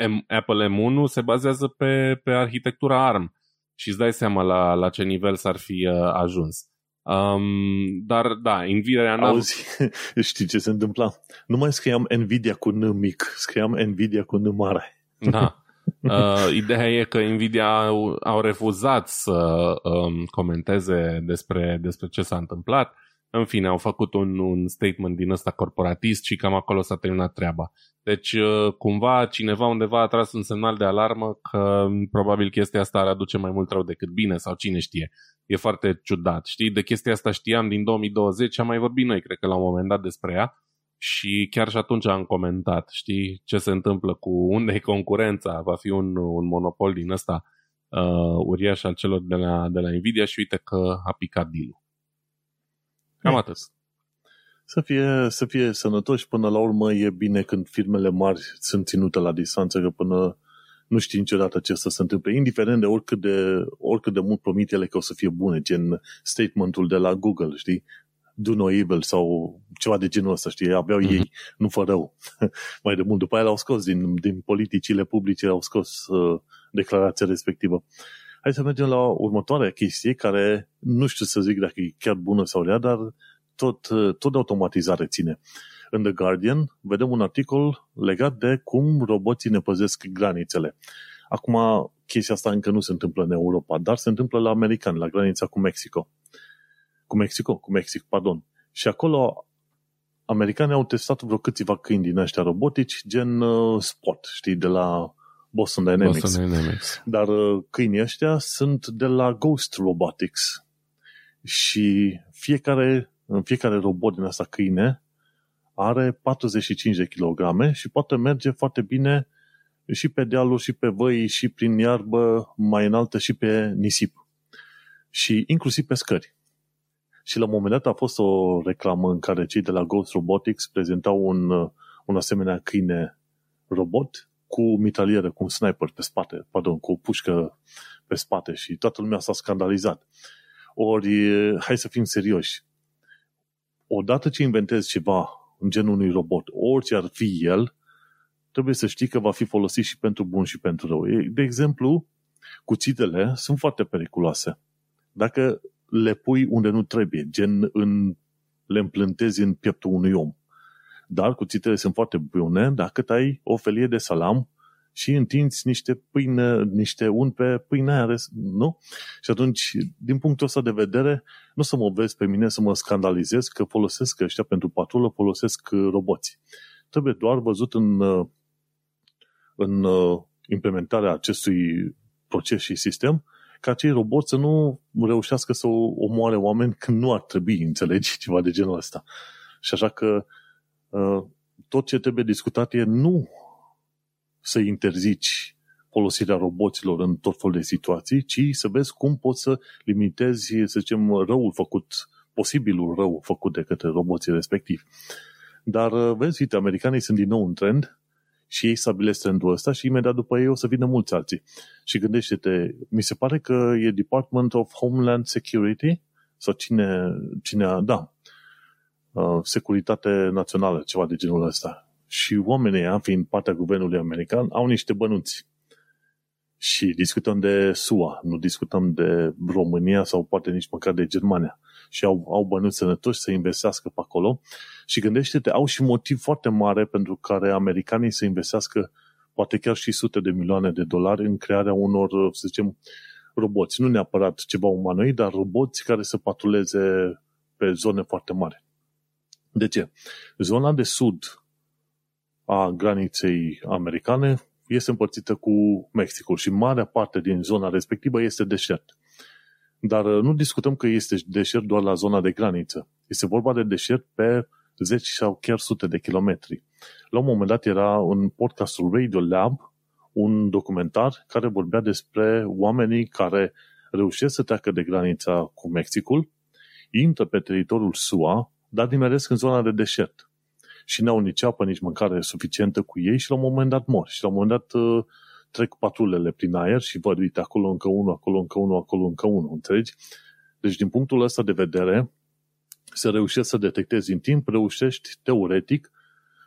M- Apple M1 se bazează pe, pe arhitectura ARM și îți dai seama la, la ce nivel s-ar fi uh, ajuns. Um, dar da, Nvidia n Auzi, [LAUGHS] știi ce se întâmpla? Nu mai scriam Nvidia cu N mic, scriam Nvidia cu N mare. Da. [LAUGHS] [LAUGHS] Uh, ideea e că Nvidia au, au refuzat să um, comenteze despre, despre ce s-a întâmplat. În fine, au făcut un, un statement din ăsta corporatist și cam acolo s-a terminat treaba. Deci, uh, cumva, cineva undeva a tras un semnal de alarmă că probabil chestia asta ar aduce mai mult rău decât bine sau cine știe. E foarte ciudat. Știi, de chestia asta știam din 2020, am mai vorbit noi, cred că la un moment dat despre ea și chiar și atunci am comentat, știi, ce se întâmplă cu unde e concurența, va fi un, un monopol din ăsta uh, uriaș al celor de la, de la Nvidia și uite că a picat deal Cam atât. Să fie, să fie sănătoși până la urmă e bine când firmele mari sunt ținute la distanță, că până nu știi niciodată ce să se întâmple, indiferent de oricât de, oricât de mult promit ele că o să fie bune, gen statementul de la Google, știi? Do no evil sau ceva de genul ăsta, știi, aveau mm-hmm. ei, nu fă rău. [LAUGHS] Mai de mult după aia l-au scos din, din politicile publice, au scos uh, declarația respectivă. Hai să mergem la următoarea chestie, care nu știu să zic dacă e chiar bună sau rea, dar tot, uh, tot de automatizare ține. În The Guardian vedem un articol legat de cum roboții ne păzesc granițele. Acum, chestia asta încă nu se întâmplă în Europa, dar se întâmplă la americani, la granița cu Mexico cu Mexico, cu Mexic, pardon. Și acolo americanii au testat vreo câțiva câini din ăștia robotici, gen uh, Spot, știi, de la Boston Dynamics. Boston Dynamics. Dar uh, câinii ăștia sunt de la Ghost Robotics. Și fiecare, în fiecare robot din asta câine are 45 de kilograme și poate merge foarte bine și pe dealuri, și pe văi, și prin iarbă mai înaltă, și pe nisip. Și inclusiv pe scări. Și la un moment dat a fost o reclamă în care cei de la Ghost Robotics prezentau un, un asemenea câine robot cu mitralieră, cu un sniper pe spate, pardon, cu o pușcă pe spate și toată lumea s-a scandalizat. Ori, hai să fim serioși, odată ce inventezi ceva în genul unui robot, orice ar fi el, trebuie să știi că va fi folosit și pentru bun și pentru rău. De exemplu, cuțitele sunt foarte periculoase. Dacă le pui unde nu trebuie, gen în, le împlântezi în pieptul unui om. Dar cuțitele sunt foarte bune dacă ai o felie de salam și întinzi niște pâine, niște un pe pâinea aia, nu? Și atunci, din punctul ăsta de vedere, nu să mă vezi pe mine să mă scandalizez că folosesc ăștia pentru patrulă, folosesc roboți. Trebuie doar văzut în, în uh, implementarea acestui proces și sistem ca acei roboți să nu reușească să omoare oameni când nu ar trebui, înțelegi, [LAUGHS] ceva de genul ăsta. Și așa că uh, tot ce trebuie discutat e nu să interzici folosirea roboților în tot felul de situații, ci să vezi cum poți să limitezi, să zicem, răul făcut, posibilul rău făcut de către roboții respectivi. Dar uh, vezi, uite, americanii sunt din nou în trend și ei stabilesc trendul ăsta și imediat după ei o să vină mulți alții. Și gândește-te, mi se pare că e Department of Homeland Security sau cine, cine da, uh, securitate națională, ceva de genul ăsta. Și oamenii ăia, fiind partea guvernului american, au niște bănuți. Și discutăm de SUA, nu discutăm de România sau poate nici măcar de Germania. Și au, au bănuți sănătoși să investească pe acolo. Și gândește-te, au și motiv foarte mare pentru care americanii să investească poate chiar și sute de milioane de dolari în crearea unor, să zicem, roboți. Nu neapărat ceva umanoid, dar roboți care să patruleze pe zone foarte mari. De ce? Zona de sud a graniței americane este împărțită cu Mexicul și marea parte din zona respectivă este deșert. Dar uh, nu discutăm că este deșert doar la zona de graniță. Este vorba de deșert pe zeci sau chiar sute de kilometri. La un moment dat era în podcastul Radio Lab un documentar care vorbea despre oamenii care reușesc să treacă de granița cu Mexicul, intră pe teritoriul SUA, dar nimeresc în zona de deșert. Și n-au nici apă, nici mâncare suficientă cu ei și la un moment dat mor. Și la un moment dat uh, trec patrulele prin aer și văd, uite, acolo încă unul, acolo încă unul, acolo încă unul, înțelegi? Deci, din punctul ăsta de vedere, să reușești să detectezi în timp, reușești, teoretic,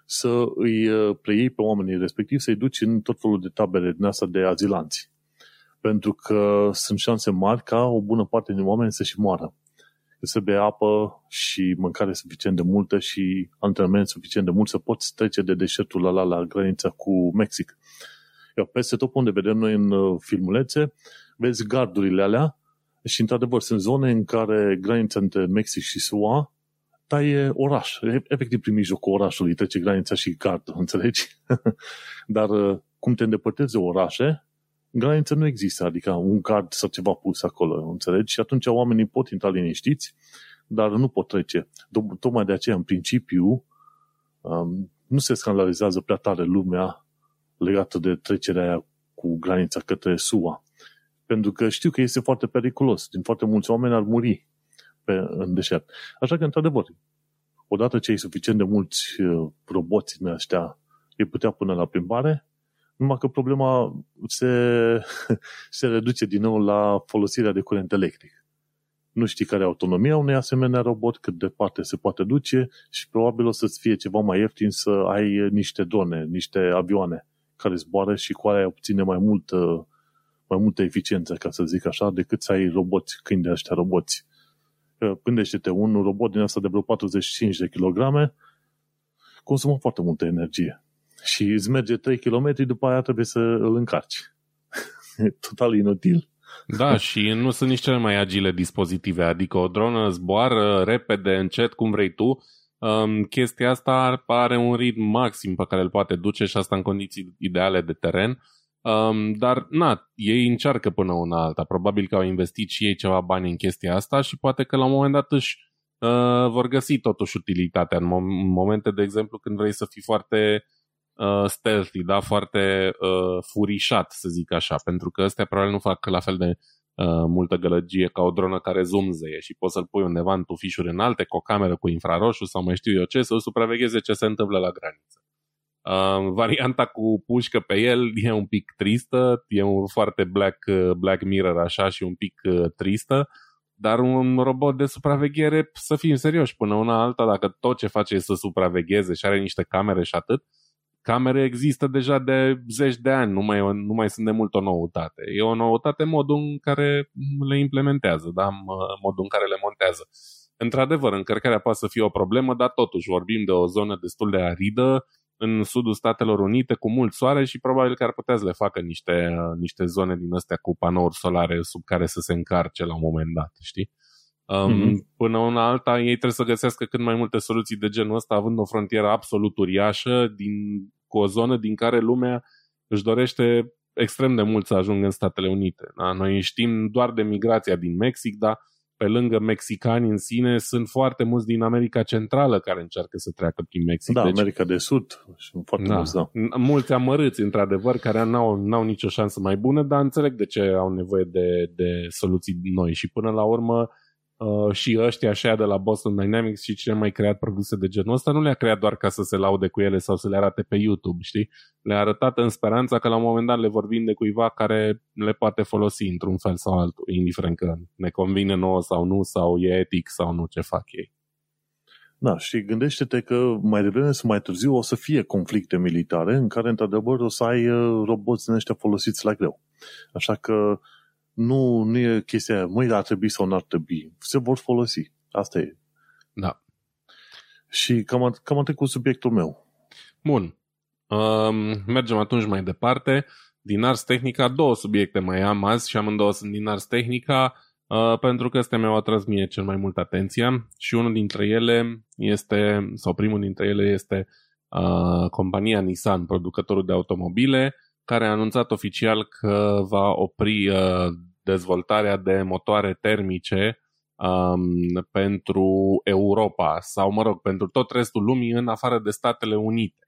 să îi uh, preiei pe oamenii respectiv, să-i duci în tot felul de tabere din asta de azilanți. Pentru că sunt șanse mari ca o bună parte din oameni să și moară. Să bea apă și mâncare suficient de multă și antrenament suficient de mult să poți trece de deșertul ăla la granița cu Mexic. Iar peste tot unde vedem noi în uh, filmulețe, vezi gardurile alea și într-adevăr sunt zone în care granița între Mexic și SUA taie oraș. Efectiv, prin mijlocul orașului trece granița și gard, [LAUGHS] înțelegi? [LAUGHS] Dar uh, cum te îndepărtezi de orașe, granița nu există, adică un gard sau ceva pus acolo, înțelegi? Și atunci oamenii pot intra liniștiți, dar nu pot trece. Tocmai de aceea, în principiu, um, nu se scandalizează prea tare lumea legată de trecerea aia cu granița către SUA. Pentru că știu că este foarte periculos. Din foarte mulți oameni ar muri pe, în deșert. Așa că, într-adevăr, odată ce ai suficient de mulți uh, roboți în ăștia, îi putea pune la plimbare, numai că problema se, [LAUGHS] se reduce din nou la folosirea de curent electric. Nu știi care e autonomia unui asemenea robot, cât departe se poate duce și probabil o să-ți fie ceva mai ieftin să ai niște drone, niște avioane care zboară și cu aia obține mai multă, mai multă eficiență, ca să zic așa, decât să ai roboți, câini de ăștia roboți. Gândește-te, un robot din asta de vreo 45 de kilograme consumă foarte multă energie. Și îți merge 3 km, după aia trebuie să îl încarci. [LAUGHS] Total inutil. Da, și nu sunt nici cele mai agile dispozitive, adică o dronă zboară repede, încet, cum vrei tu, um, chestia asta are un ritm maxim pe care îl poate duce și asta în condiții ideale de teren. Um, dar, na, ei încearcă până una alta. Probabil că au investit și ei ceva bani în chestia asta și poate că la un moment dat își uh, vor găsi totuși utilitatea. În, mom- în momente, de exemplu, când vrei să fii foarte uh, stealthy, da? foarte uh, furișat, să zic așa, pentru că ăstea probabil nu fac la fel de Uh, multă gălăgie ca o dronă care zoomzeie și poți să-l pui undeva în tufișuri înalte cu o cameră cu infraroșu sau mai știu eu ce, să supravegheze ce se întâmplă la graniță. Uh, [LAUGHS] varianta cu pușcă pe el e un pic tristă, e un foarte black, uh, black mirror așa și un pic uh, tristă, dar un robot de supraveghere, să fim serioși, până una alta, dacă tot ce face e să supravegheze și are niște camere și atât, camere există deja de zeci de ani, nu mai, nu mai sunt de mult o noutate. E o noutate modul în care le implementează, da? modul în care le montează. Într-adevăr, încărcarea poate să fie o problemă, dar totuși vorbim de o zonă destul de aridă în sudul Statelor Unite cu mult soare și probabil că ar putea să le facă niște, niște zone din astea cu panouri solare sub care să se încarce la un moment dat, știi? Um, mm-hmm. Până una alta, ei trebuie să găsească cât mai multe soluții de genul ăsta, având o frontieră absolut uriașă, din, cu o zonă din care lumea își dorește extrem de mult să ajungă în Statele Unite. Da? Noi știm doar de migrația din Mexic, dar pe lângă mexicani în sine, sunt foarte mulți din America Centrală care încearcă să treacă prin Mexic. Da, deci, America de Sud și foarte da, mulți, da. Mulți amărâți, într-adevăr, care n-au, n-au nicio șansă mai bună, dar înțeleg de ce au nevoie de, de soluții noi. Și până la urmă, Uh, și ăștia așa de la Boston Dynamics și cine mai creat produse de genul ăsta nu le-a creat doar ca să se laude cu ele sau să le arate pe YouTube, știi? Le-a arătat în speranța că la un moment dat le vor vinde cuiva care le poate folosi într-un fel sau altul, indiferent că ne convine nouă sau nu, sau e etic sau nu ce fac ei. Da, și gândește-te că mai devreme sau mai târziu o să fie conflicte militare în care, într-adevăr, o să ai uh, roboți din ăștia folosiți la greu. Așa că nu, nu e chestia, măi, ar trebui sau nu ar trebui. Se vor folosi. Asta e. Da. Și cam, cam atât cu subiectul meu. Bun. Um, mergem atunci mai departe. Din Ars Technica, două subiecte mai am azi și amândouă sunt din Ars Technica, uh, pentru că astea mi-au atras mie cel mai mult atenția și unul dintre ele este, sau primul dintre ele este uh, compania Nissan, producătorul de automobile, care a anunțat oficial că va opri uh, dezvoltarea de motoare termice um, pentru Europa sau, mă rog, pentru tot restul lumii în afară de Statele Unite.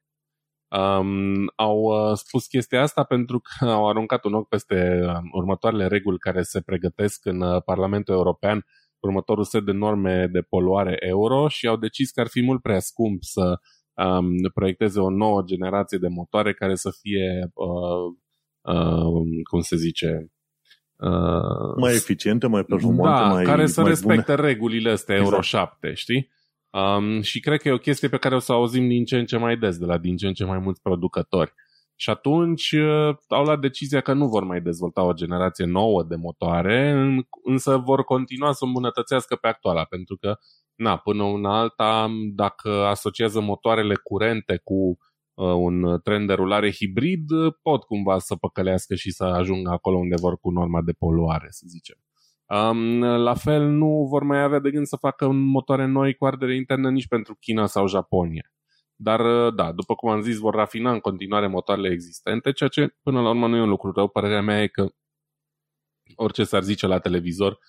Um, au uh, spus chestia asta pentru că [LAUGHS] au aruncat un ochi peste uh, următoarele reguli care se pregătesc în uh, Parlamentul European, următorul set de norme de poluare euro și au decis că ar fi mult prea scump să um, proiecteze o nouă generație de motoare care să fie, uh, uh, cum se zice, Uh, mai eficiente, mai performante, da, mai care să mai respecte bune. regulile astea exact. Euro 7, știi? Um, și cred că e o chestie pe care o să auzim din ce în ce mai des de la din ce în ce mai mulți producători. Și atunci uh, au luat decizia că nu vor mai dezvolta o generație nouă de motoare, în, însă vor continua să îmbunătățească pe actuala, pentru că, na, până una alta, dacă asociază motoarele curente cu Uh, un tren de rulare hibrid uh, pot cumva să păcălească și să ajungă acolo unde vor cu norma de poluare, să zicem. Um, la fel, nu vor mai avea de gând să facă motoare noi cu ardere internă nici pentru China sau Japonia. Dar, uh, da, după cum am zis, vor rafina în continuare motoarele existente, ceea ce, până la urmă, nu e un lucru rău. Părerea mea e că orice s-ar zice la televizor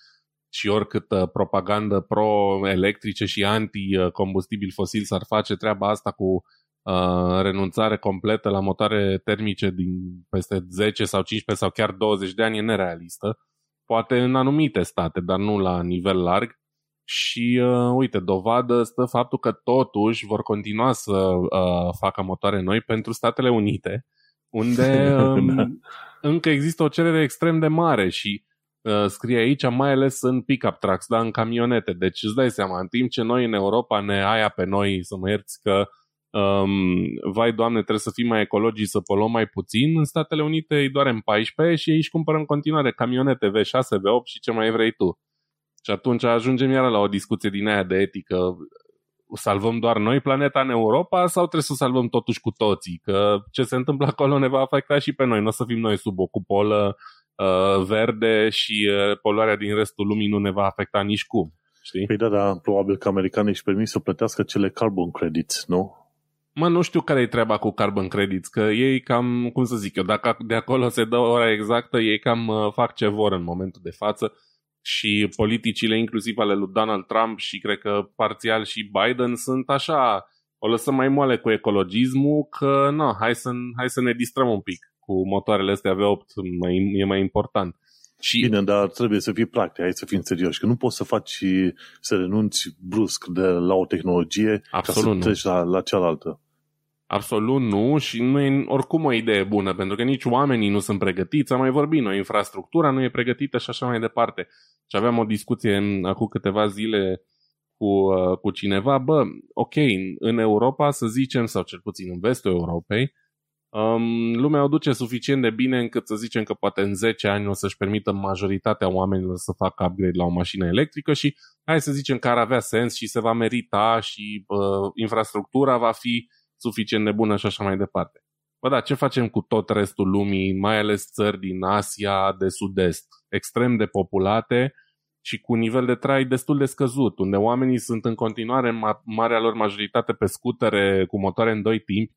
și oricât propagandă pro-electrice și anti-combustibil fosil s-ar face treaba asta cu uh, renunțare completă la motoare termice din peste 10 sau 15 sau chiar 20 de ani e nerealistă. Poate în anumite state, dar nu la nivel larg. Și uh, uite, dovadă stă faptul că totuși vor continua să uh, facă motoare noi pentru Statele Unite, unde [LAUGHS] um, da. încă există o cerere extrem de mare și uh, scrie aici, mai ales în pick-up trucks, da, în camionete. Deci îți dai seama, în timp ce noi în Europa ne aia pe noi, să mă ierți că um, vai doamne, trebuie să fim mai ecologii, să poluăm mai puțin, în Statele Unite îi doare în 14 și ei își cumpără în continuare camionete V6, V8 și ce mai vrei tu. Și atunci ajungem iară la o discuție din aia de etică. Salvăm doar noi planeta în Europa sau trebuie să salvăm totuși cu toții? Că ce se întâmplă acolo ne va afecta și pe noi. Nu o să fim noi sub o cupolă uh, verde și uh, poluarea din restul lumii nu ne va afecta nici cum. Știi? Păi da, da, probabil că americanii își permit să plătească cele carbon credits, nu? Mă, nu știu care e treaba cu carbon credits, că ei cam, cum să zic eu, dacă de acolo se dă ora exactă, ei cam uh, fac ce vor în momentul de față și politicile inclusiv ale lui Donald Trump și cred că parțial și Biden sunt așa, o lăsăm mai moale cu ecologismul, că nu, hai să, hai să ne distrăm un pic cu motoarele astea V8, mai, e mai important. Și... Bine, dar trebuie să fii practic, hai să fim serioși, că nu poți să faci să renunți brusc de la o tehnologie Absolut ca să treci la, la cealaltă. Absolut nu și nu e oricum o idee bună, pentru că nici oamenii nu sunt pregătiți, am mai vorbit noi, infrastructura nu e pregătită și așa mai departe. Și aveam o discuție în, acum câteva zile cu, uh, cu cineva, bă, ok, în Europa, să zicem, sau cel puțin în vestul Europei, um, lumea o duce suficient de bine încât să zicem că poate în 10 ani o să-și permită majoritatea oamenilor să facă upgrade la o mașină electrică și hai să zicem că ar avea sens și se va merita și uh, infrastructura va fi suficient de bună și așa mai departe. Bă, da, ce facem cu tot restul lumii, mai ales țări din Asia de sud-est, extrem de populate și cu un nivel de trai destul de scăzut, unde oamenii sunt în continuare în ma- marea lor majoritate pe scutere cu motoare în doi timpi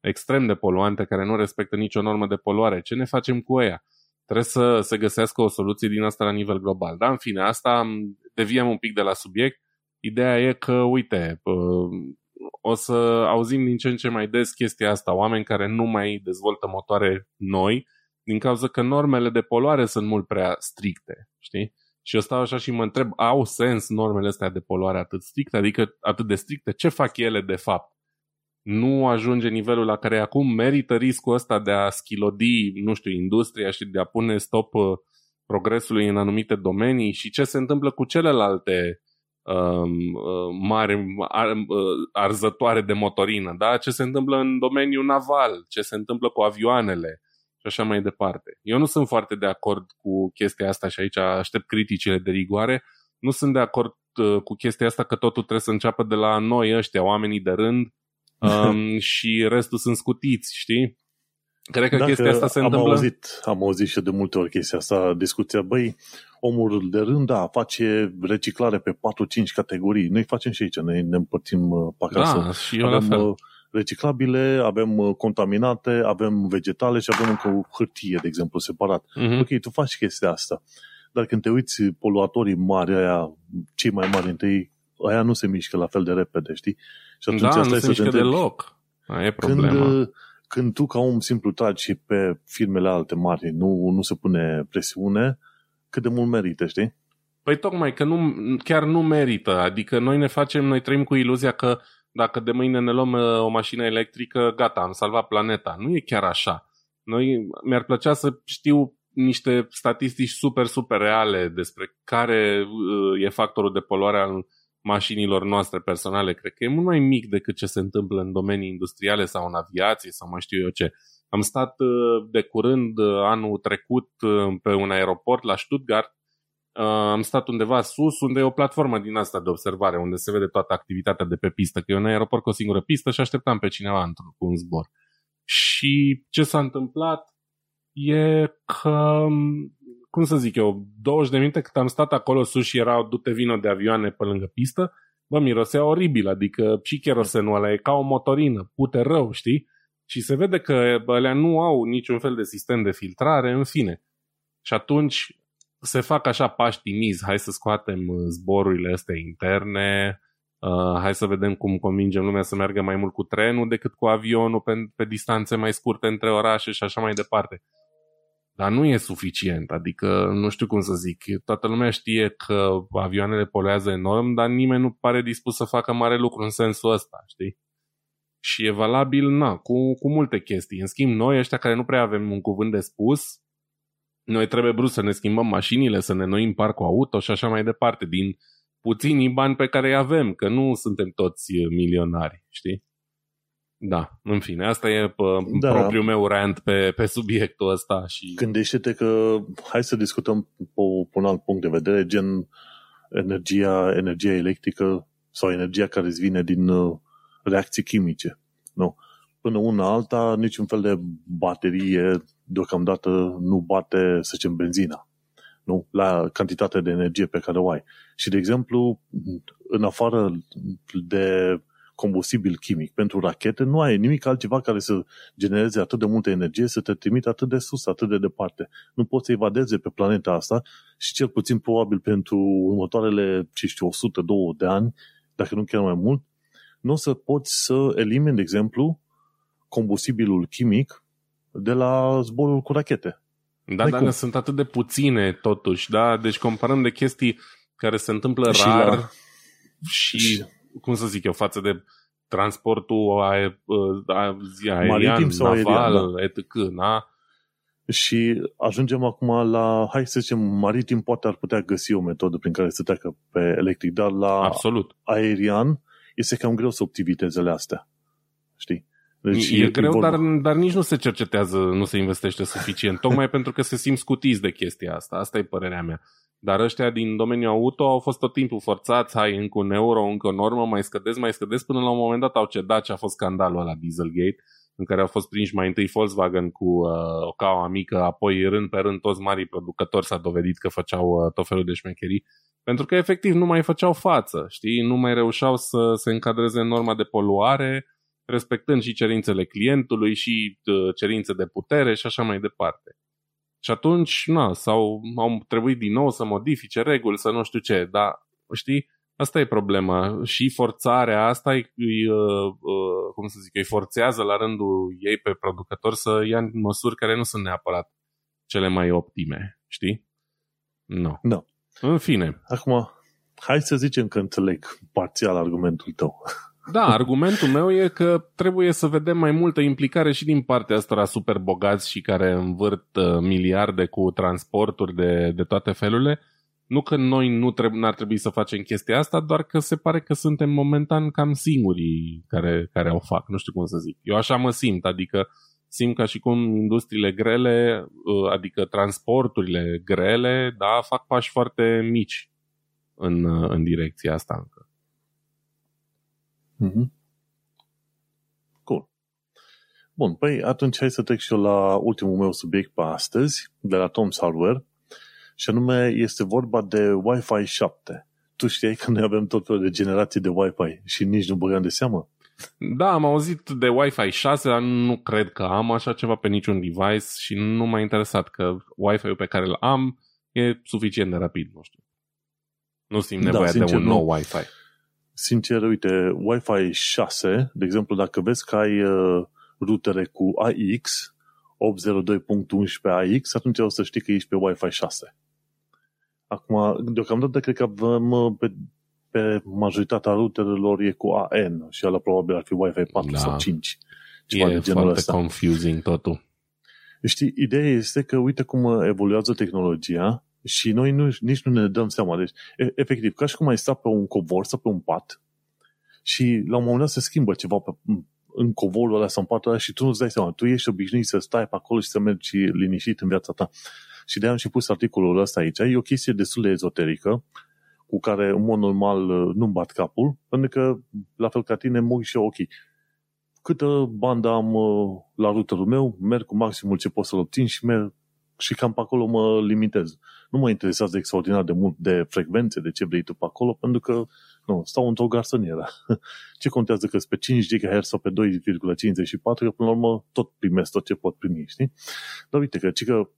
extrem de poluante care nu respectă nicio normă de poluare. Ce ne facem cu ea? Trebuie să se găsească o soluție din asta la nivel global. Dar, în fine, asta deviem un pic de la subiect. Ideea e că, uite, o să auzim din ce în ce mai des chestia asta, oameni care nu mai dezvoltă motoare noi, din cauza că normele de poluare sunt mult prea stricte, știi? Și eu stau așa și mă întreb, au sens normele astea de poluare atât stricte? Adică atât de stricte? Ce fac ele de fapt? Nu ajunge nivelul la care acum merită riscul ăsta de a schilodi, nu știu, industria și de a pune stop uh, progresului în anumite domenii și ce se întâmplă cu celelalte um, uh, mari ar, uh, arzătoare de motorină, da? ce se întâmplă în domeniul naval, ce se întâmplă cu avioanele, și așa mai departe. Eu nu sunt foarte de acord cu chestia asta și aici aștept criticile de rigoare. Nu sunt de acord uh, cu chestia asta că totul trebuie să înceapă de la noi ăștia, oamenii de rând [LAUGHS] um, și restul sunt scutiți, știi? Cred că Dacă chestia asta se am întâmplă... Auzit, am auzit și de multe ori chestia asta, discuția, băi, omul de rând, da, face reciclare pe 4-5 categorii. Noi facem și aici, noi ne împărțim uh, pe acasă. Da, și eu Avem, la fel. Uh, reciclabile, avem uh, contaminate, avem vegetale și avem încă hârtie, de exemplu, separat. Uh-huh. Ok, tu faci chestia asta. Dar când te uiți poluatorii mari, aia, cei mai mari întâi, aia nu se mișcă la fel de repede, știi? Și atunci da, asta nu se mișcă întrebi, deloc. Aia e problema. Când, uh, când tu, ca om simplu, tragi pe firmele alte mari, nu, nu se pune presiune, cât de mult merită, știi? Păi tocmai că nu, chiar nu merită. Adică noi ne facem, noi trăim cu iluzia că dacă de mâine ne luăm uh, o mașină electrică, gata, am salvat planeta. Nu e chiar așa. Noi, mi-ar plăcea să știu niște statistici super, super reale despre care uh, e factorul de poluare al mașinilor noastre personale. Cred că e mult mai mic decât ce se întâmplă în domenii industriale sau în aviație sau mai știu eu ce. Am stat uh, de curând anul trecut pe un aeroport la Stuttgart Uh, am stat undeva sus, unde e o platformă din asta de observare, unde se vede toată activitatea de pe pistă, că e un aeroport cu o singură pistă și așteptam pe cineva într-un cu un zbor. Și ce s-a întâmplat e că, cum să zic eu, 20 de minute cât am stat acolo sus și erau dute vino de avioane pe lângă pistă, bă, mirosea oribil, adică și cherosenul ăla e ca o motorină, pute rău, știi? Și se vede că alea nu au niciun fel de sistem de filtrare, în fine. Și atunci se fac așa pași timizi, hai să scoatem uh, zborurile astea interne, uh, hai să vedem cum convingem lumea să meargă mai mult cu trenul decât cu avionul pe, pe distanțe mai scurte între orașe și așa mai departe. Dar nu e suficient, adică nu știu cum să zic, toată lumea știe că avioanele poluează enorm, dar nimeni nu pare dispus să facă mare lucru în sensul ăsta, știi? Și e valabil, na, cu, cu multe chestii. În schimb, noi ăștia care nu prea avem un cuvânt de spus, noi trebuie brusc să ne schimbăm mașinile, să ne noim parcul auto și așa mai departe, din puținii bani pe care îi avem, că nu suntem toți milionari, știi? Da, în fine, asta e pe da. propriul meu rant pe, pe subiectul ăsta. Și... Gândește-te că hai să discutăm pe un alt punct de vedere, gen energia, energia electrică sau energia care îți vine din uh, reacții chimice. Nu. Până una alta, niciun fel de baterie deocamdată nu bate, să zicem, benzina. Nu? La cantitatea de energie pe care o ai. Și, de exemplu, în afară de combustibil chimic pentru rachete, nu ai nimic altceva care să genereze atât de multă energie, să te trimite atât de sus, atât de departe. Nu poți să evadeze pe planeta asta și cel puțin probabil pentru următoarele, ce știu, 102 de ani, dacă nu chiar mai mult, nu o să poți să elimini, de exemplu, combustibilul chimic de la zborul cu rachete. Da, dar sunt atât de puține totuși, da? Deci comparăm de chestii care se întâmplă și rar la... și, și, cum să zic eu, față de transportul aerian, maritim sau naval, aerian, da. etc. Da? Și ajungem acum la, hai să zicem, maritim poate ar putea găsi o metodă prin care să treacă pe electric, dar la Absolut. aerian este cam greu să optimi vitezele astea. Știi? Deci e, e greu, dar, dar nici nu se cercetează, nu se investește suficient, tocmai [LAUGHS] pentru că se simt scutiți de chestia asta. Asta e părerea mea. Dar ăștia din domeniul auto au fost tot timpul forțați, hai, încă un euro, încă o normă, mai scădeți, mai scădeți, până la un moment dat au cedat ce a fost scandalul la Dieselgate, în care au fost prinși mai întâi Volkswagen cu uh, o caua mică, apoi rând pe rând toți marii producători s-a dovedit că făceau uh, tot felul de șmecherii, pentru că efectiv nu mai făceau față, știi, nu mai reușeau să se încadreze în norma de poluare, respectând și cerințele clientului și uh, cerințe de putere și așa mai departe. Și atunci, na, sau au trebuit din nou să modifice reguli, să nu știu ce, dar, știi, asta e problema. Și forțarea asta îi, îi uh, uh, cum să zic, îi forțează la rândul ei pe producător să ia măsuri care nu sunt neapărat cele mai optime, știi? Nu. No. Da. În fine. Acum, hai să zicem că înțeleg parțial argumentul tău. Da, argumentul meu e că trebuie să vedem mai multă implicare și din partea asta super bogați și care învârt uh, miliarde cu transporturi de, de toate felurile. Nu că noi nu treb- n-ar trebui să facem chestia asta, doar că se pare că suntem momentan cam singurii care, care o fac. Nu știu cum să zic. Eu așa mă simt, adică simt ca și cum industriile grele, uh, adică transporturile grele, da, fac pași foarte mici în, uh, în direcția asta încă. Mm-hmm. Cool. Bun, păi atunci hai să trec și eu la ultimul meu subiect pe astăzi, de la Tom's Hardware, și anume este vorba de Wi-Fi 7. Tu știai că noi avem tot felul de generații de Wi-Fi și nici nu băgam de seamă? Da, am auzit de Wi-Fi 6, dar nu cred că am așa ceva pe niciun device și nu m-a interesat că Wi-Fi-ul pe care îl am e suficient de rapid, nu știu. Nu simt da, nevoia da, sincer, de un nou nu. Wi-Fi. Sincer, uite, Wi-Fi 6, de exemplu, dacă vezi că ai uh, rutere cu AX, 802.11ax, atunci o să știi că ești pe Wi-Fi 6. Acum, deocamdată cred că avem uh, pe pe majoritatea routerelor e cu AN și ăla probabil ar fi Wi-Fi 4 da. sau 5. Ceva e de genul foarte ăsta. confusing totul. Știi, ideea este că uite cum evoluează tehnologia și noi nu, nici nu ne dăm seama. Deci, efectiv, ca și cum ai sta pe un covor sau pe un pat și la un moment dat se schimbă ceva pe, în covorul ăla sau în patul ăla și tu nu-ți dai seama. Tu ești obișnuit să stai pe acolo și să mergi liniștit în viața ta. Și de-aia am și pus articolul ăsta aici. E o chestie destul de ezoterică cu care în mod normal uh, nu bat capul, pentru că, la fel ca tine, mă și eu, ok, câtă bandă am uh, la routerul meu, merg cu maximul ce pot să-l obțin și merg și cam pe acolo mă limitez. Nu mă interesează extraordinar de mult de frecvențe, de ce vrei tu pe acolo, pentru că nu, stau într-o garsonieră. [LAUGHS] Ce contează că pe 5 GHz sau pe 2,54, că până la urmă tot primesc tot ce pot primi, știi? Dar uite că, că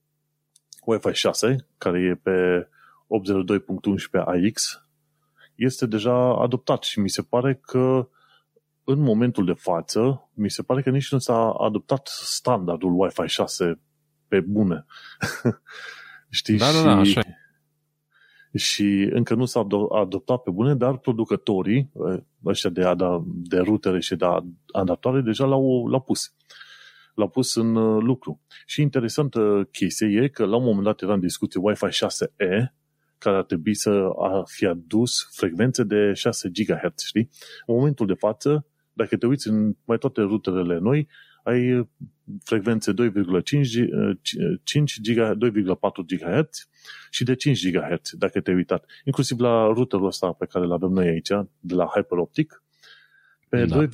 Wi-Fi 6, care e pe 802.11ax este deja adoptat și mi se pare că în momentul de față, mi se pare că nici nu s-a adoptat standardul Wi-Fi 6 pe bune. [LAUGHS] Știi? Da, da, da, așa și încă nu s-a adoptat pe bune, dar producătorii ăștia de, ada, de rutere și de adaptoare deja l-au, l-au pus. L-au pus în uh, lucru. Și interesantă chestie e că la un moment dat era în discuție Wi-Fi 6E, care ar trebui să fie adus frecvențe de 6 GHz, știi? În momentul de față, dacă te uiți în mai toate ruterele noi, ai frecvențe 2,5 5 2,4 GHz și de 5 GHz, dacă te-ai uitat. Inclusiv la routerul ăsta pe care îl avem noi aici, de la HyperOptic, pe da. 2,4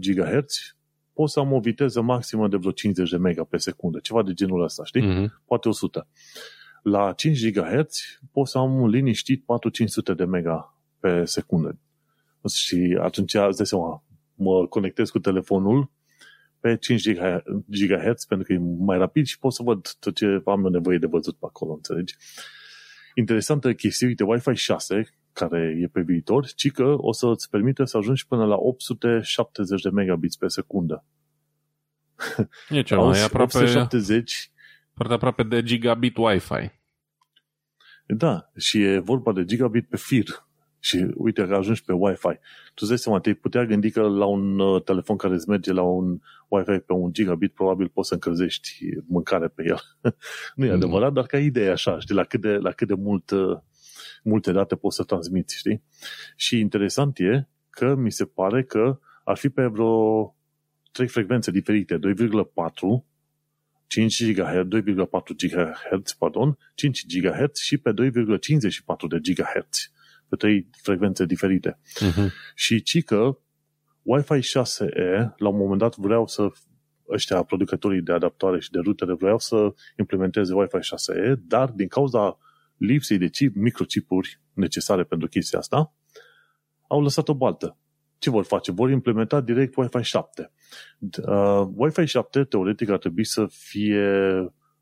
GHz poți să am o viteză maximă de vreo 50 de mega pe secundă, ceva de genul ăsta, știi? Mm-hmm. Poate 100 la 5 GHz pot să am liniștit 4-500 de mega pe secundă. Și atunci, îți dai seama, mă conectez cu telefonul pe 5 GHz pentru că e mai rapid și pot să văd tot ce am nevoie de văzut pe acolo, înțelegi? Interesantă chestie, uite, Wi-Fi 6, care e pe viitor, ci că o să îți permite să ajungi până la 870 de megabits pe secundă. [LAUGHS] E ceva, e aproape... 870 foarte aproape de gigabit Wi-Fi. Da, și e vorba de gigabit pe fir. Și uite că ajungi pe Wi-Fi. Tu îți dai seama, te putea gândi că la un uh, telefon care îți merge la un Wi-Fi pe un gigabit, probabil poți să încălzești mâncare pe el. [LAUGHS] nu e mm. adevărat, dar ca idee așa, știi, la cât de, la cât de mult, uh, multe date poți să transmiți, știi? Și interesant e că mi se pare că ar fi pe vreo trei frecvențe diferite, 2,4, 5 GHz, 2,4 GHz, pardon, 5 GHz și pe 2,54 de GHz, pe trei frecvențe diferite. Uh-huh. Și ci că Wi-Fi 6E, la un moment dat vreau să ăștia producătorii de adaptoare și de rutere vreau să implementeze Wi-Fi 6E, dar din cauza lipsei de chip, microchipuri necesare pentru chestia asta, au lăsat o baltă. ce vor face? Vor implementa direct Wi-Fi 7. Uh, Wi-Fi 7 teoretic ar trebui să fie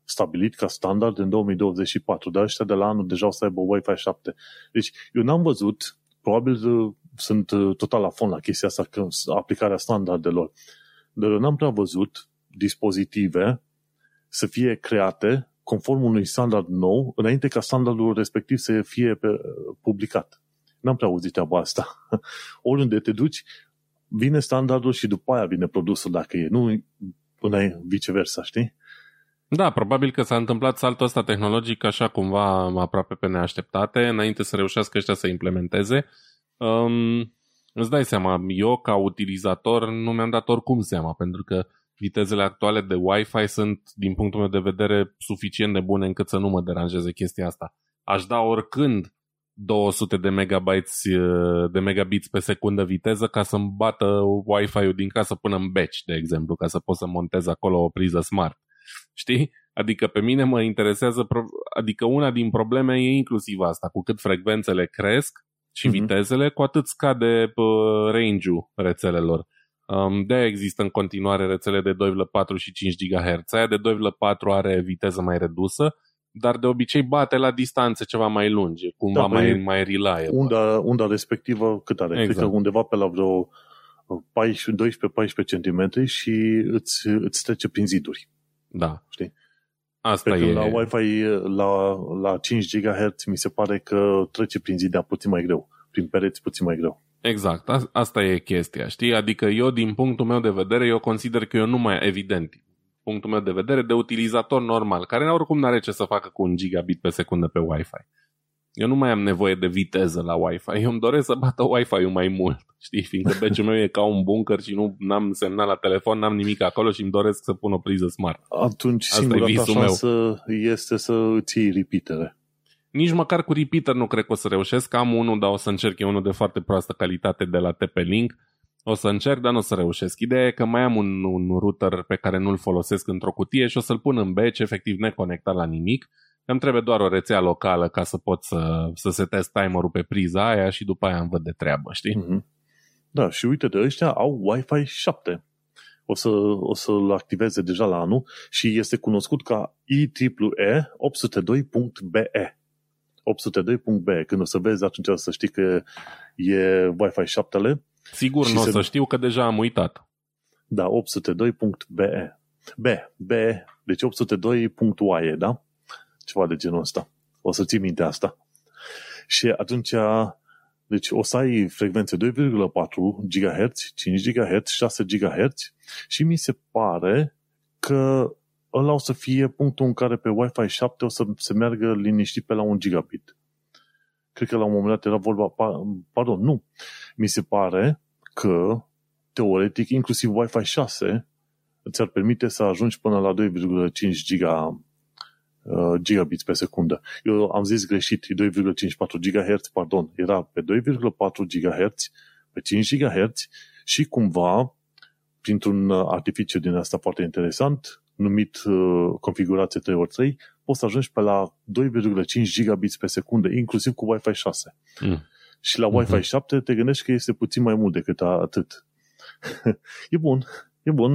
stabilit ca standard în 2024, dar ăștia de la anul deja o să aibă Wi-Fi 7. Deci eu n-am văzut, probabil uh, sunt uh, total la fond la chestia asta, că aplicarea standardelor, dar eu n-am prea văzut dispozitive să fie create conform unui standard nou, înainte ca standardul respectiv să fie pe, publicat. N-am prea auzit treaba asta. [LAUGHS] Oriunde te duci, vine standardul și după aia vine produsul dacă e, nu viceversa, știi? Da, probabil că s-a întâmplat saltul ăsta tehnologic așa cumva aproape pe neașteptate, înainte să reușească ăștia să implementeze. Um, îți dai seama, eu ca utilizator nu mi-am dat oricum seama, pentru că vitezele actuale de Wi-Fi sunt, din punctul meu de vedere, suficient de bune încât să nu mă deranjeze chestia asta. Aș da oricând 200 de megabytes de megabits pe secundă viteză ca să-mi bată Wi-Fi-ul din casă până în batch, de exemplu, ca să pot să montez acolo o priză smart. Știi? Adică pe mine mă interesează, adică una din probleme e inclusiv asta, cu cât frecvențele cresc și uh-huh. vitezele, cu atât scade range-ul rețelelor. Um, de există în continuare rețele de 2,4 și 5 GHz. Aia de 2,4 are viteză mai redusă, dar de obicei bate la distanțe ceva mai lungi, cumva da, mai, mai reliable. Unda, unda respectivă cât are? Exact. Cred că undeva pe la vreo 12-14 cm și îți, îți trece prin ziduri. Da. Știi? Asta Pe e... la Wi-Fi la, la 5 GHz mi se pare că trece prin zidea puțin mai greu, prin pereți puțin mai greu. Exact, asta e chestia, știi? Adică eu, din punctul meu de vedere, eu consider că eu nu mai, evident, punctul meu de vedere, de utilizator normal, care oricum n-are ce să facă cu un gigabit pe secundă pe Wi-Fi. Eu nu mai am nevoie de viteză la Wi-Fi, eu îmi doresc să bată Wi-Fi-ul mai mult, știi? Fiindcă beciul meu e ca un bunker și nu am semnal la telefon, n-am nimic acolo și îmi doresc să pun o priză smart. Atunci Asta singura ta șansă meu. este să îți iei repeatere. Nici măcar cu repeater nu cred că o să reușesc. Am unul, dar o să încerc eu unul de foarte proastă calitate de la TP-Link. O să încerc, dar nu o să reușesc. Ideea e că mai am un, un router pe care nu-l folosesc într-o cutie și o să-l pun în batch, efectiv neconectat la nimic. Îmi trebuie doar o rețea locală ca să pot să, să setez timerul pe priza aia și după aia îmi văd de treabă, știi? Mm-hmm. Da, și uite de ăștia au Wi-Fi 7. O, să, o să-l activeze deja la anul și este cunoscut ca IEEE 802.BE. 802.b. Când o să vezi, atunci o să știi că e Wi-Fi 7 Sigur, nu o se... să știu că deja am uitat. Da, 802.be. B, B, deci 802.oaie, da? Ceva de genul ăsta. O să ții minte asta. Și atunci, deci o să ai frecvențe 2,4 GHz, 5 GHz, 6 GHz și mi se pare că ăla o să fie punctul în care pe Wi-Fi 7 o să se meargă liniștit pe la un gigabit. Cred că la un moment dat era vorba, pardon, nu. Mi se pare că, teoretic, inclusiv Wi-Fi 6 îți ar permite să ajungi până la 2,5 giga, uh, gigabits pe secundă. Eu am zis greșit, 2,54 GHz, pardon, era pe 2,4 GHz, pe 5 GHz și cumva, printr-un artificiu din asta foarte interesant, numit uh, configurație 3x3, poți să ajungi pe la 2,5 gigabits pe secundă, inclusiv cu Wi-Fi 6. Mm. Și la Wi-Fi uh-huh. 7 te gândești că este puțin mai mult decât atât. [LAUGHS] e bun, e bun.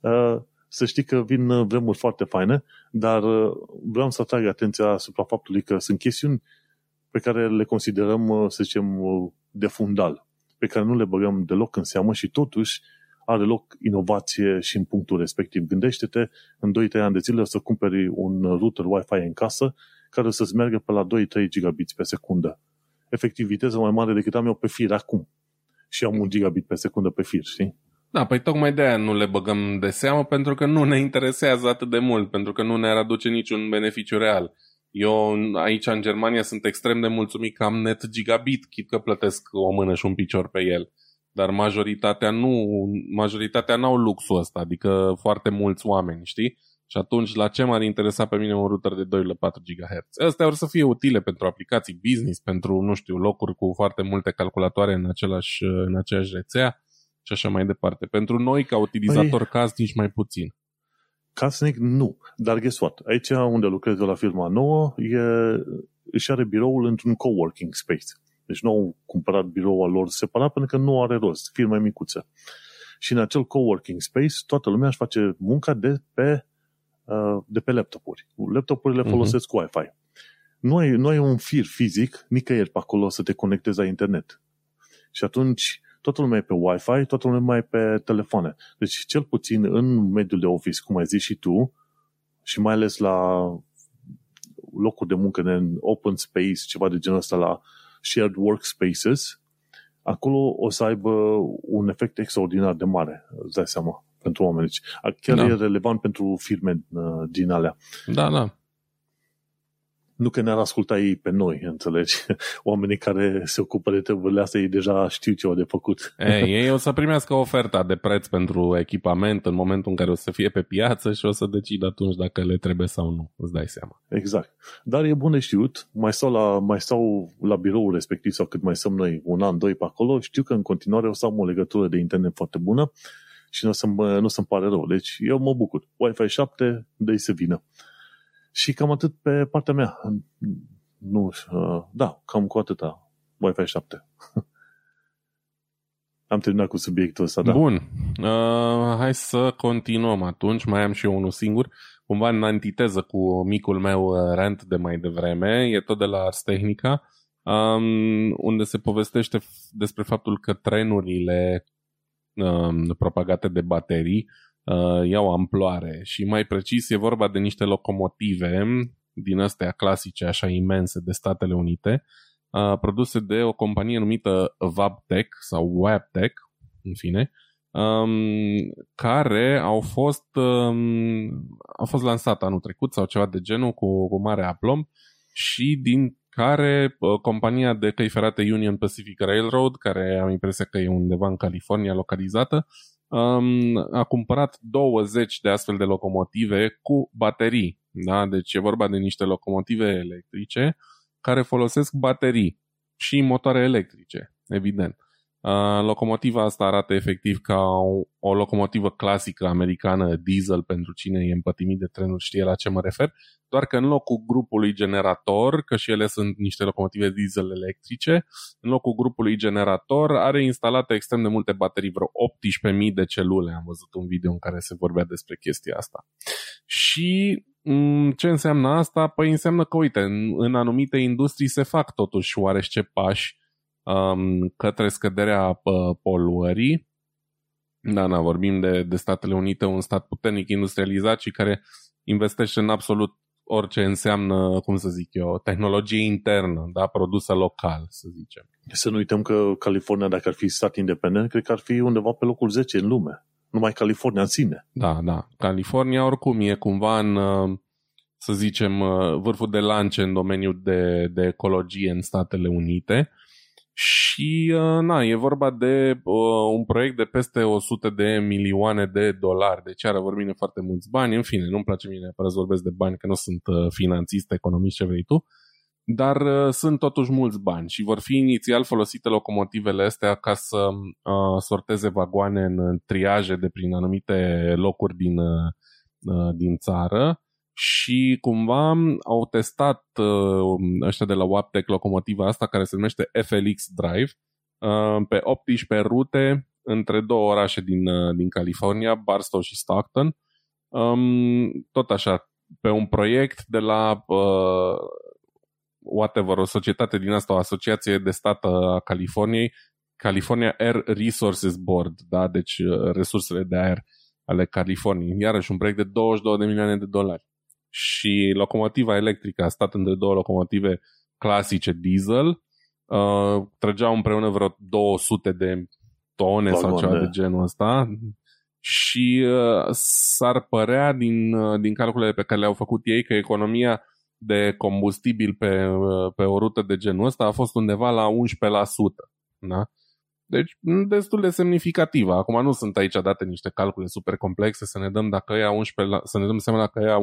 Uh, să știi că vin vremuri foarte faine, dar uh, vreau să atrag atenția asupra faptului că sunt chestiuni pe care le considerăm, uh, să zicem, uh, de fundal, pe care nu le băgăm deloc în seamă și totuși are loc inovație și în punctul respectiv. Gândește-te, în 2-3 ani de zile să cumperi un router Wi-Fi în casă care să-ți meargă pe la 2-3 gigabits pe secundă. Efectiv, viteză mai mare decât am eu pe fir acum. Și am un gigabit pe secundă pe fir, știi? Da, păi tocmai de aia nu le băgăm de seamă, pentru că nu ne interesează atât de mult, pentru că nu ne-ar aduce niciun beneficiu real. Eu aici în Germania sunt extrem de mulțumit că am net gigabit, chit că plătesc o mână și un picior pe el dar majoritatea nu, majoritatea n-au luxul ăsta, adică foarte mulți oameni, știi? Și atunci, la ce m-ar interesa pe mine un router de 2,4 GHz? Astea vor să fie utile pentru aplicații business, pentru, nu știu, locuri cu foarte multe calculatoare în, același, în aceeași rețea și așa mai departe. Pentru noi, ca utilizator păi, nici mai puțin. Casnic, nu. Dar guess what? Aici unde lucrez eu la firma nouă, e, își are biroul într-un coworking space Deci nu au cumpărat biroul lor separat pentru că nu are rost, firme micuțe. Și în acel coworking space toată lumea își face munca de pe, uh, de pe laptopuri. Laptopurile uh-huh. folosesc Wi-Fi. Nu ai, nu ai un fir fizic nicăieri pe acolo să te conectezi la internet. Și atunci toată lumea e pe Wi-Fi, toată lumea e pe telefoane. Deci cel puțin în mediul de office, cum ai zis și tu, și mai ales la locuri de muncă în open space, ceva de genul ăsta la shared workspaces, acolo o să aibă un efect extraordinar de mare, îți dai seama, pentru oameni. Deci, chiar da. e relevant pentru firme uh, din alea. Da, da. Nu că ne-ar asculta ei pe noi, înțelegi? [LAUGHS] Oamenii care se ocupă de treburile astea, ei deja știu ce au de făcut. Ei, [LAUGHS] ei o să primească oferta de preț pentru echipament în momentul în care o să fie pe piață și o să decid atunci dacă le trebuie sau nu, îți dai seama. Exact. Dar e bun de știut, mai stau la, mai stau la biroul respectiv sau cât mai stăm noi, un an, doi pe acolo, știu că în continuare o să am o legătură de internet foarte bună și nu o să-mi, nu să-mi pare rău. Deci eu mă bucur. Wi-Fi 7, de să vină. Și cam atât pe partea mea. Nu, uh, da, cam cu atâta. Wi-Fi 7. [LAUGHS] Am terminat cu subiectul ăsta, da. Bun. Uh, hai să continuăm atunci. Mai am și eu unul singur. Cumva în antiteză cu micul meu uh, rent de mai devreme. E tot de la Ars Technica. Um, unde se povestește despre faptul că trenurile um, propagate de baterii uh, iau amploare. Și mai precis e vorba de niște locomotive din astea clasice, așa imense de Statele Unite, uh, produse de o companie numită Wabtec sau Wabtec, în fine, um, care au fost, um, au fost lansate anul trecut sau ceva de genul cu, cu mare aplomb și din care uh, compania de căi ferate Union Pacific Railroad, care am impresia că e undeva în California localizată, um, a cumpărat 20 de astfel de locomotive cu baterii. Da? Deci e vorba de niște locomotive electrice care folosesc baterii și motoare electrice, evident. Uh, locomotiva asta arată efectiv ca o, o locomotivă clasică americană diesel pentru cine e împătimit de trenuri știe la ce mă refer, doar că în locul grupului generator, că și ele sunt niște locomotive diesel electrice, în locul grupului generator are instalate extrem de multe baterii, vreo 18.000 de celule. Am văzut un video în care se vorbea despre chestia asta. Și mm, ce înseamnă asta? Păi înseamnă că, uite, în, în anumite industrii se fac totuși oarește pași um, către scăderea uh, poluării. Da, da, vorbim de, de Statele Unite, un stat puternic industrializat și care investește în absolut orice înseamnă, cum să zic eu, tehnologie internă, da, produsă local, să zicem. Să nu uităm că California, dacă ar fi stat independent, cred că ar fi undeva pe locul 10 în lume. Numai California în sine. Da, da. California oricum e cumva în, să zicem, vârful de lance în domeniul de, de ecologie în Statele Unite și uh, na, e vorba de uh, un proiect de peste 100 de milioane de dolari. Deci are vorbim de foarte mulți bani. În fine, nu-mi place mie neapărat să vorbesc de bani, că nu sunt uh, finanțist, economist, ce vrei tu. Dar uh, sunt totuși mulți bani și vor fi inițial folosite locomotivele astea ca să uh, sorteze vagoane în triaje de prin anumite locuri din, uh, uh din țară și cumva au testat uh, ăștia de la Waptec locomotiva asta care se numește FLX Drive uh, pe 18 rute între două orașe din, uh, din California, Barstow și Stockton. Um, tot așa, pe un proiect de la uh, whatever, o societate din asta, o asociație de stat a Californiei, California Air Resources Board, da? deci uh, resursele de aer ale Californiei. Iarăși un proiect de 22 de milioane de dolari și locomotiva electrică a stat între două locomotive clasice diesel, uh, trăgeau împreună vreo 200 de tone Vagoane. sau ceva de genul ăsta și uh, s-ar părea din, uh, din calculele pe care le-au făcut ei că economia de combustibil pe, uh, pe o rută de genul ăsta a fost undeva la 11%. Da? Deci, destul de semnificativă. Acum nu sunt aici date niște calcule super complexe să ne dăm dacă ea 11, să ne dăm seama dacă ea 11%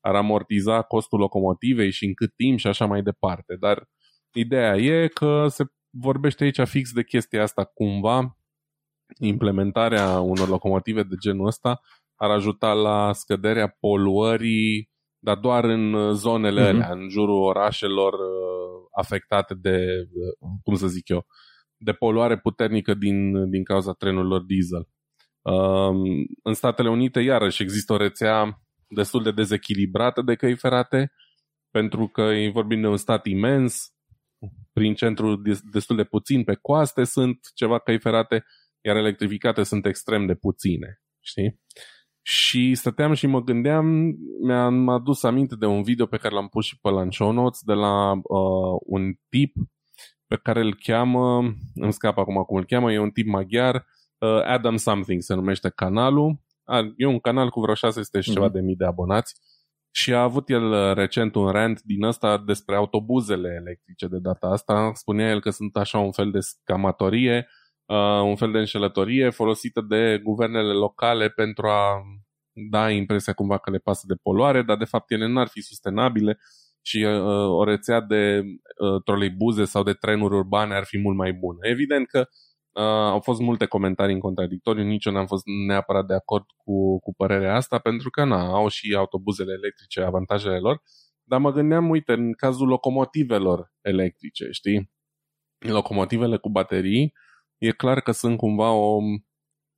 ar amortiza costul locomotivei și în cât timp și așa mai departe. Dar ideea e că se vorbește aici fix de chestia asta cumva implementarea unor locomotive de genul ăsta ar ajuta la scăderea poluării, dar doar în zonele mm-hmm. alea, în jurul orașelor uh, afectate de, uh, cum să zic eu, de poluare puternică din, din cauza trenurilor diesel. Um, în Statele Unite, iarăși, există o rețea destul de dezechilibrată de căi ferate, pentru că vorbim de un stat imens, prin centru destul de puțin, pe coaste sunt ceva căi ferate, iar electrificate sunt extrem de puține, știi? Și stăteam și mă gândeam, mi-am adus aminte de un video pe care l-am pus și pe la show notes de la uh, un tip pe care îl cheamă, îmi scap acum cum îl cheamă, e un tip maghiar, uh, Adam Something se numește canalul. E un canal cu vreo 600 și mm-hmm. ceva mhm. de mii de abonați și a avut el uh, recent un rant din ăsta despre autobuzele electrice de data asta. Spunea el că sunt așa un fel de scamatorie, uh, un fel de înșelătorie folosită de guvernele locale pentru a da impresia cumva că le pasă de poluare, dar de fapt ele n-ar fi sustenabile și uh, o rețea de uh, troleibuze sau de trenuri urbane ar fi mult mai bună. Evident că Uh, au fost multe comentarii în contradictoriu, nici eu n-am fost neapărat de acord cu, cu părerea asta, pentru că na, au și autobuzele electrice avantajele lor, dar mă gândeam, uite, în cazul locomotivelor electrice, știi? Locomotivele cu baterii, e clar că sunt cumva o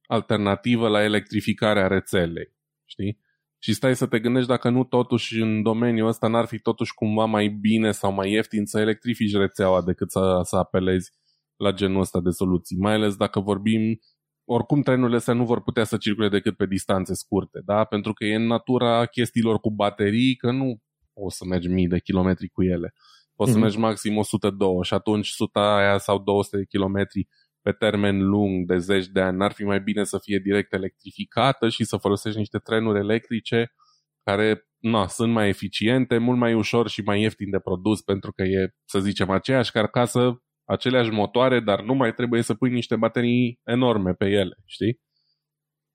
alternativă la electrificarea rețelei, știi? Și stai să te gândești dacă nu totuși în domeniul ăsta n-ar fi totuși cumva mai bine sau mai ieftin să electrifici rețeaua decât să, să apelezi la genul ăsta de soluții, mai ales dacă vorbim oricum trenurile astea nu vor putea să circule decât pe distanțe scurte, da? pentru că e în natura chestiilor cu baterii că nu o să mergi mii de kilometri cu ele. Poți mm-hmm. să mhm. mergi maxim 102 și atunci 100 aia sau 200 de kilometri pe termen lung de zeci de ani, n-ar fi mai bine să fie direct electrificată și să folosești niște trenuri electrice care na, sunt mai eficiente, mult mai ușor și mai ieftin de produs pentru că e, să zicem, aceeași carcasă aceleași motoare, dar nu mai trebuie să pui niște baterii enorme pe ele, știi?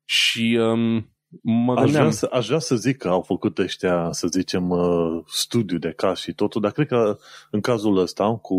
Și um, mă aș vrea, să, aș vrea să zic că au făcut ăștia, să zicem, uh, studiu de caz și totul, dar cred că în cazul ăsta, cu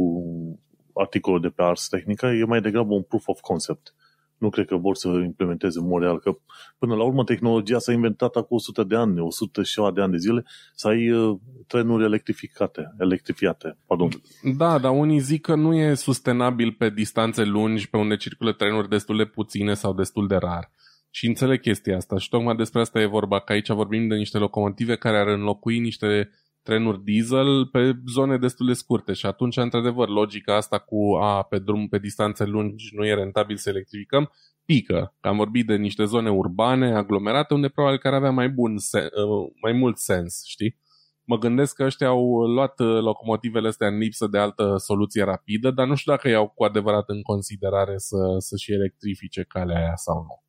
articolul de pe Ars Technica, e mai degrabă un proof of concept nu cred că vor să implementeze în mod real, că până la urmă tehnologia s-a inventat acum 100 de ani, 100 și de ani de zile, să ai uh, trenuri electrificate, electrifiate, pardon. Da, dar unii zic că nu e sustenabil pe distanțe lungi, pe unde circulă trenuri destul de puține sau destul de rar. Și înțeleg chestia asta și tocmai despre asta e vorba, că aici vorbim de niște locomotive care ar înlocui niște trenuri diesel pe zone destul de scurte și atunci, într-adevăr, logica asta cu a, pe drum, pe distanțe lungi nu e rentabil să electrificăm, pică. Am vorbit de niște zone urbane, aglomerate, unde probabil că ar avea mai, bun, uh, mai mult sens, știi? Mă gândesc că ăștia au luat uh, locomotivele astea în lipsă de altă soluție rapidă, dar nu știu dacă iau cu adevărat în considerare să, să și electrifice calea aia sau nu.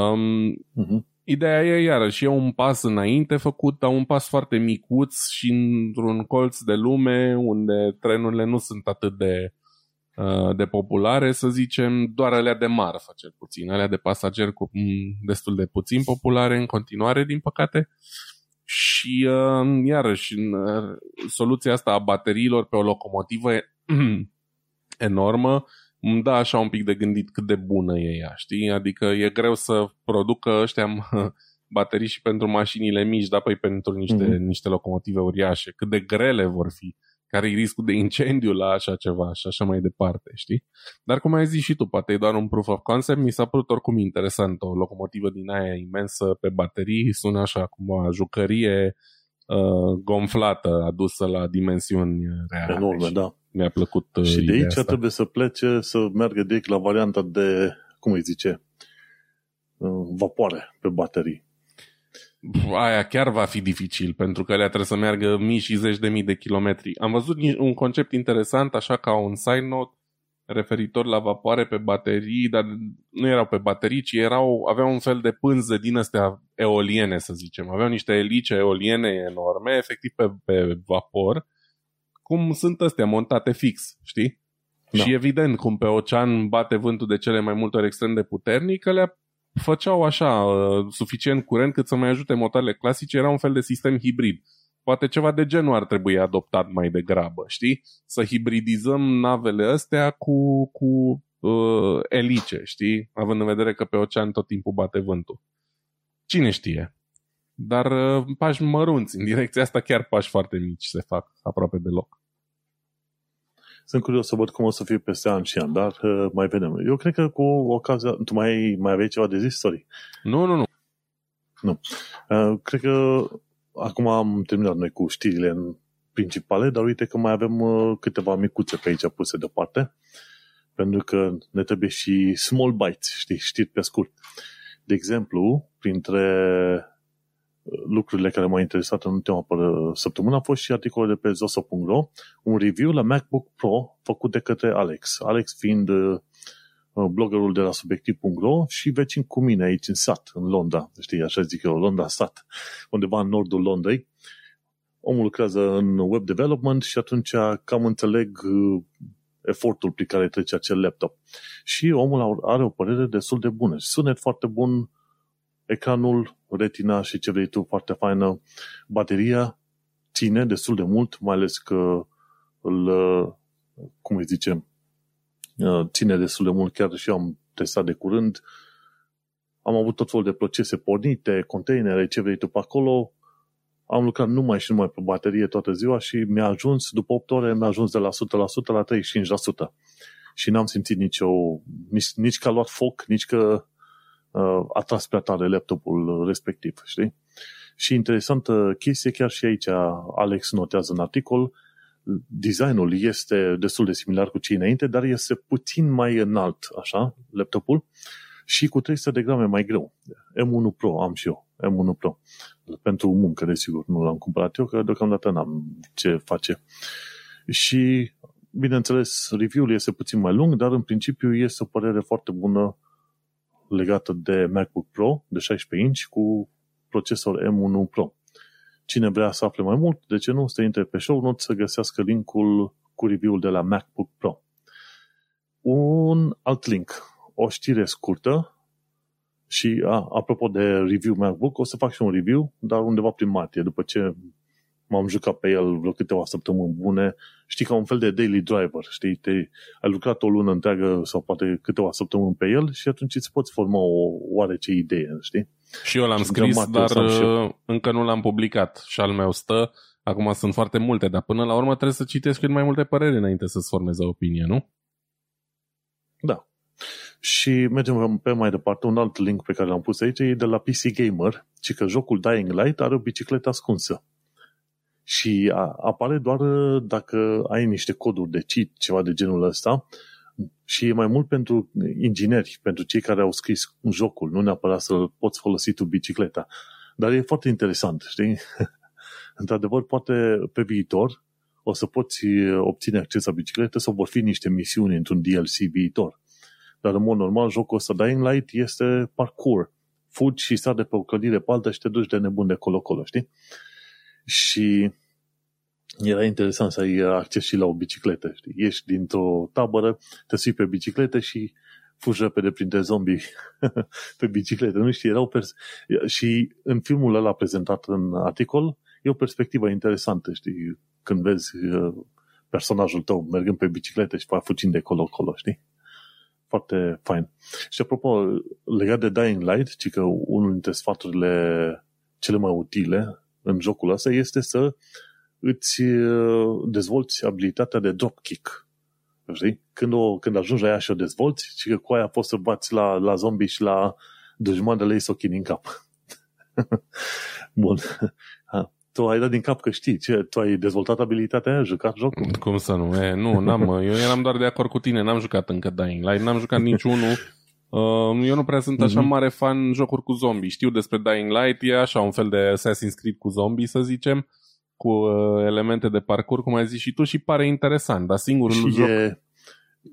Um, uh-huh. Ideea e iarăși, e un pas înainte făcut, dar un pas foarte micuț și într-un colț de lume unde trenurile nu sunt atât de, uh, de populare, să zicem, doar alea de marfă, cel puțin. Alea de pasageri cu destul de puțin populare în continuare, din păcate. Și uh, iarăși, uh, soluția asta a bateriilor pe o locomotivă [CLEARS THROAT] enormă îmi dă așa un pic de gândit cât de bună e ea, știi? Adică e greu să producă ăștia baterii și pentru mașinile mici, dar păi pentru niște, mm-hmm. niște locomotive uriașe, cât de grele vor fi, care e riscul de incendiu la așa ceva și așa mai departe, știi? Dar cum ai zis și tu, poate e doar un proof of concept, mi s-a părut oricum interesant o locomotivă din aia imensă pe baterii, sună așa cum o jucărie uh, gonflată, adusă la dimensiuni reale. Enorme, da mi-a plăcut uh, Și de aici asta. trebuie să plece, să meargă direct la varianta de, cum îi zice, uh, vapoare pe baterii. Aia chiar va fi dificil, pentru că alea trebuie să meargă mii și zeci de mii de kilometri. Am văzut un concept interesant, așa ca un side note, referitor la vapoare pe baterii, dar nu erau pe baterii, ci erau, aveau un fel de pânze din astea eoliene, să zicem. Aveau niște elice eoliene enorme, efectiv pe, pe vapor, cum sunt astea montate fix, știi? Da. Și evident, cum pe ocean bate vântul de cele mai multe ori extrem de puternic, le făceau așa uh, suficient curent cât să mai ajute motoarele clasice, era un fel de sistem hibrid. Poate ceva de genul ar trebui adoptat mai degrabă, știi? Să hibridizăm navele astea cu, cu uh, elice, știi? Având în vedere că pe ocean tot timpul bate vântul. Cine știe? Dar uh, pași mărunți în direcția asta, chiar pași foarte mici se fac aproape deloc. Sunt curios să văd cum o să fie peste an și an, dar uh, mai vedem. Eu cred că cu ocazia... Tu mai, mai aveai ceva de zis, sorry? Nu, nu, nu. Nu. Uh, cred că acum am terminat noi cu știrile principale, dar uite că mai avem uh, câteva micuțe pe aici puse deoparte, pentru că ne trebuie și small bites, știi, știri pe scurt. De exemplu, printre lucrurile care m-au interesat în ultima săptămână a fost și articolul de pe zoso.ro, un review la MacBook Pro făcut de către Alex. Alex fiind uh, bloggerul de la subiectiv.ro și vecin cu mine aici în sat, în Londra, știi, așa zic eu, Londra sat, undeva în nordul Londrei. Omul lucrează în web development și atunci cam înțeleg uh, efortul prin care trece acel laptop. Și omul are o părere destul de bună. Sunet foarte bun, ecranul, retina și ce vrei tu, foarte faină. Bateria ține destul de mult, mai ales că îl, cum îi zicem, ține destul de mult, chiar și eu am testat de curând. Am avut tot felul de procese pornite, containere, ce vrei tu pe acolo. Am lucrat numai și numai pe baterie toată ziua și mi-a ajuns, după 8 ore, mi-a ajuns de la 100% la 35%. Și n-am simțit nicio, nici, nici că a luat foc, nici că uh, a tras prea tare laptopul respectiv, știi? Și interesantă chestie, chiar și aici Alex notează în articol, designul este destul de similar cu cei înainte, dar este puțin mai înalt, așa, laptopul, și cu 300 de grame mai greu. M1 Pro am și eu, M1 Pro. Pentru muncă, desigur, nu l-am cumpărat eu, că deocamdată n-am ce face. Și, bineînțeles, review-ul este puțin mai lung, dar în principiu este o părere foarte bună legată de MacBook Pro de 16 inch cu procesor M1 Pro. Cine vrea să afle mai mult, de ce nu, să intre pe show notes să găsească linkul cu review-ul de la MacBook Pro. Un alt link, o știre scurtă și, a, apropo de review MacBook, o să fac și un review, dar undeva prin martie, după ce m-am jucat pe el vreo câteva săptămâni bune, știi, ca un fel de daily driver, știi, te, ai lucrat o lună întreagă sau poate câteva săptămâni pe el și atunci îți poți forma o oarece idee, știi? Și eu l-am și scris, dar uh, încă nu l-am publicat și al meu stă. Acum sunt foarte multe, dar până la urmă trebuie să citești cât mai multe păreri înainte să-ți formeze opinie, nu? Da. Și mergem pe mai departe, un alt link pe care l-am pus aici e de la PC Gamer, ci că jocul Dying Light are o bicicletă ascunsă și apare doar uh, dacă ai niște coduri de cheat, ceva de genul ăsta, și e mai mult pentru ingineri, pentru cei care au scris jocul, nu neapărat să poți folosi tu bicicleta. Dar e foarte interesant, știi? [LAUGHS] Într-adevăr, poate pe viitor o să poți uh, obține acces la bicicletă sau vor fi niște misiuni într-un DLC viitor. Dar în mod normal, jocul ăsta Dying Light este parkour. Fugi și sar de pe o clădire pe alta și te duci de nebun de colo-colo, știi? Și era interesant să ai acces și la o bicicletă. Știi? Ești dintr-o tabără, te sui pe bicicletă și fugi repede printre zombie [LAUGHS] pe bicicletă. Nu știi, erau pers- și în filmul ăla prezentat în articol, e o perspectivă interesantă, știi, când vezi uh, personajul tău mergând pe bicicletă și fugind de colo-colo, știi? Foarte fain. Și apropo, legat de Dying Light, ci că unul dintre sfaturile cele mai utile în jocul ăsta este să îți uh, dezvolți abilitatea de dropkick. Știi? Când, o, când ajungi la ea și o dezvolți, și că cu aia poți să bați la, la zombie și la dușmanele ei să o în cap. [LAUGHS] Bun. Ha. Tu ai dat din cap că știi ce? Tu ai dezvoltat abilitatea aia, ai jucat jocul? Cum să nu? E, nu, n-am, eu eram doar de acord cu tine, n-am jucat încă Dying Light, n-am jucat niciunul. [LAUGHS] Uh, eu nu prea sunt așa mm-hmm. mare fan jocuri cu zombie. Știu despre Dying Light, e așa un fel de Assassin's Creed cu zombie, să zicem, cu uh, elemente de parcurs, cum ai zis și tu, și pare interesant, dar singurul și joc... E,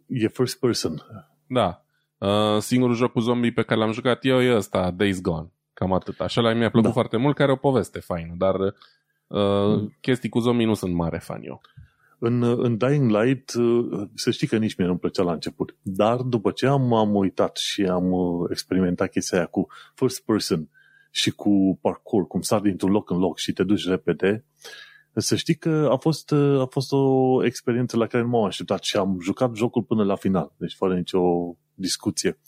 e first person. Da. Uh, singurul joc cu zombie pe care l-am jucat eu e ăsta, Days Gone. Cam atât. Așa la mi-a plăcut da. foarte mult, care are o poveste faină, dar uh, mm. chestii cu zombie nu sunt mare fan eu. În, în Dying Light, uh, să știi că nici mie nu-mi plăcea la început. Dar după ce am, am uitat și am uh, experimentat chestia aia cu first person și cu parkour, cum sar dintr-un loc în loc și te duci repede, să știi că a fost, uh, a fost o experiență la care nu m-am așteptat și am jucat jocul până la final, deci fără nicio discuție.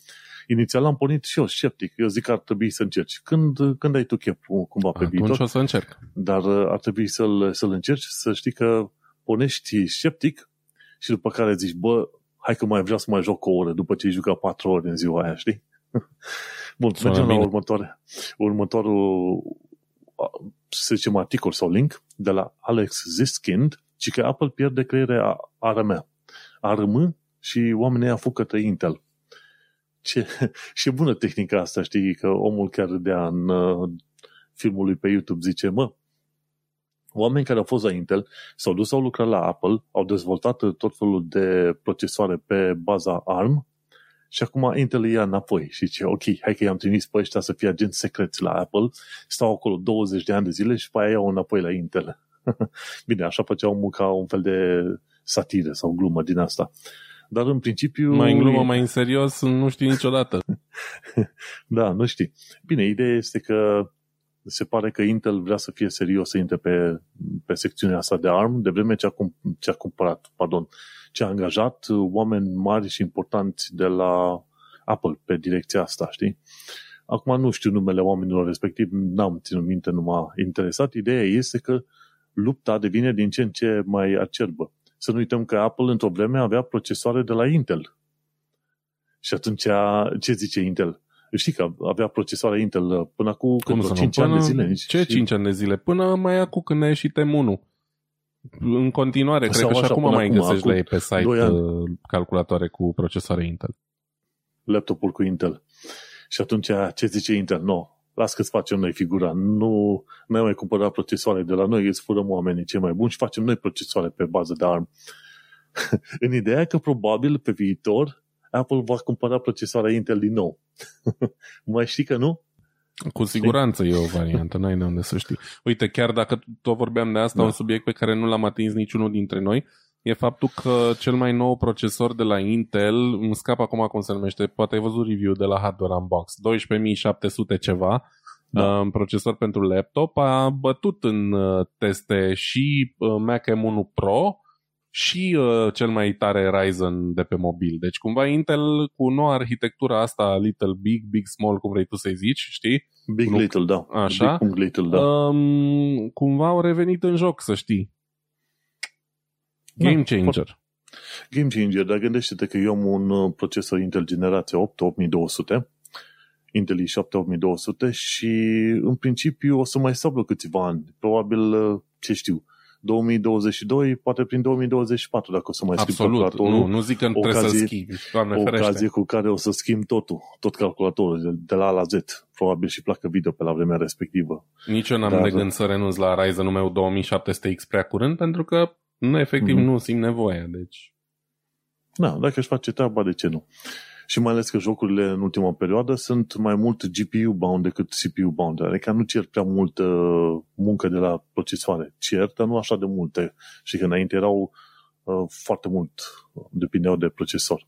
Inițial am pornit și eu sceptic. Eu zic că ar trebui să încerci. Când, când ai tu chef cumva pe Atunci viitor? o să încerc. Dar ar trebui să-l, să-l încerci, să știi că pornești sceptic și după care zici, bă, hai că mai vreau să mai joc o oră după ce ai jucat 4 ore în ziua aia, știi? [LAUGHS] Bun, Sună mergem bine. la următoare. următorul, să zicem, articol sau link de la Alex Ziskind, ci că Apple pierde creierea ARM. ARM și oamenii a făcut către Intel. Ce, [LAUGHS] și bună tehnica asta, știi, că omul chiar râdea în uh, filmul lui pe YouTube, zice, mă, oameni care au fost la Intel s-au dus, au lucrat la Apple, au dezvoltat tot felul de procesoare pe baza ARM și acum Intel ia înapoi și zice, ok, hai că i-am trimis pe ăștia să fie agenți secreți la Apple, stau acolo 20 de ani de zile și pe aia iau înapoi la Intel. [LAUGHS] Bine, așa făceau munca un fel de satire sau glumă din asta. Dar în principiu... Mai în glumă, mai în serios, nu știi niciodată. [LAUGHS] da, nu știi. Bine, ideea este că se pare că Intel vrea să fie serios să intre pe, pe secțiunea asta de ARM, de vreme ce a, ce a cumpărat, pardon, ce a angajat oameni mari și importanți de la Apple pe direcția asta, știi? Acum nu știu numele oamenilor respectiv, n-am ținut minte, nu m-a interesat. Ideea este că lupta devine din ce în ce mai acerbă. Să nu uităm că Apple într-o vreme avea procesoare de la Intel. Și atunci, ce zice Intel? Știi că avea procesoare Intel până acum Cum 5 ani de zile. Ce 5 ani de zile? Până mai acum când ne și M1. În continuare, Sau cred că și acum mai acum, găsești la ei pe site uh, calculatoare cu procesoare Intel. Laptopul cu Intel. Și atunci, ce zice Intel? No, las că-ți facem noi figura. Nu ne mai cumpărat procesoare de la noi, îți furăm oamenii cei mai buni și facem noi procesoare pe bază de ARM. [LAUGHS] în ideea că probabil pe viitor Apple va cumpăra procesoare Intel din nou. [LAUGHS] mai știi că nu? Cu siguranță e o variantă, n-ai de unde să știi. Uite, chiar dacă tot vorbeam de asta, da. un subiect pe care nu l-am atins niciunul dintre noi, e faptul că cel mai nou procesor de la Intel, îmi scap acum cum se numește, poate ai văzut review de la Hardware Unbox, 12700 ceva, da. uh, procesor pentru laptop, a bătut în uh, teste și uh, Mac M1 Pro și uh, cel mai tare Ryzen de pe mobil. Deci cumva Intel cu noua arhitectura asta Little Big, Big Small, cum vrei tu să-i zici, știi? Big nu, Little, da. Așa. Big Little, da. Um, cumva au revenit în joc, să știi. Game changer. Game changer, dar gândește-te că eu am un uh, procesor Intel generație 8, 8200, Intel i7 8200 și în principiu o să mai stau câțiva ani. Probabil, uh, ce știu, 2022, poate prin 2024, dacă o să mai schimb calculatorul. Nu, nu zic că ocazie, trebuie să schimbi, Doamne o ocazie cu care o să schimb totul, tot calculatorul, de, de la A la Z. Probabil și placă video pe la vremea respectivă. Nici eu n-am Dar, de gând să renunț la Ryzen-ul meu 2700X prea curând, pentru că nu, efectiv, mm-hmm. nu simt nevoia, deci... Da, dacă își face treaba, de ce nu? Și mai ales că jocurile în ultima perioadă sunt mai mult GPU-bound decât CPU-bound. Adică nu cer prea multă muncă de la procesoare. Cer, dar nu așa de multe. Și că înainte erau uh, foarte mult, depindeau de procesor.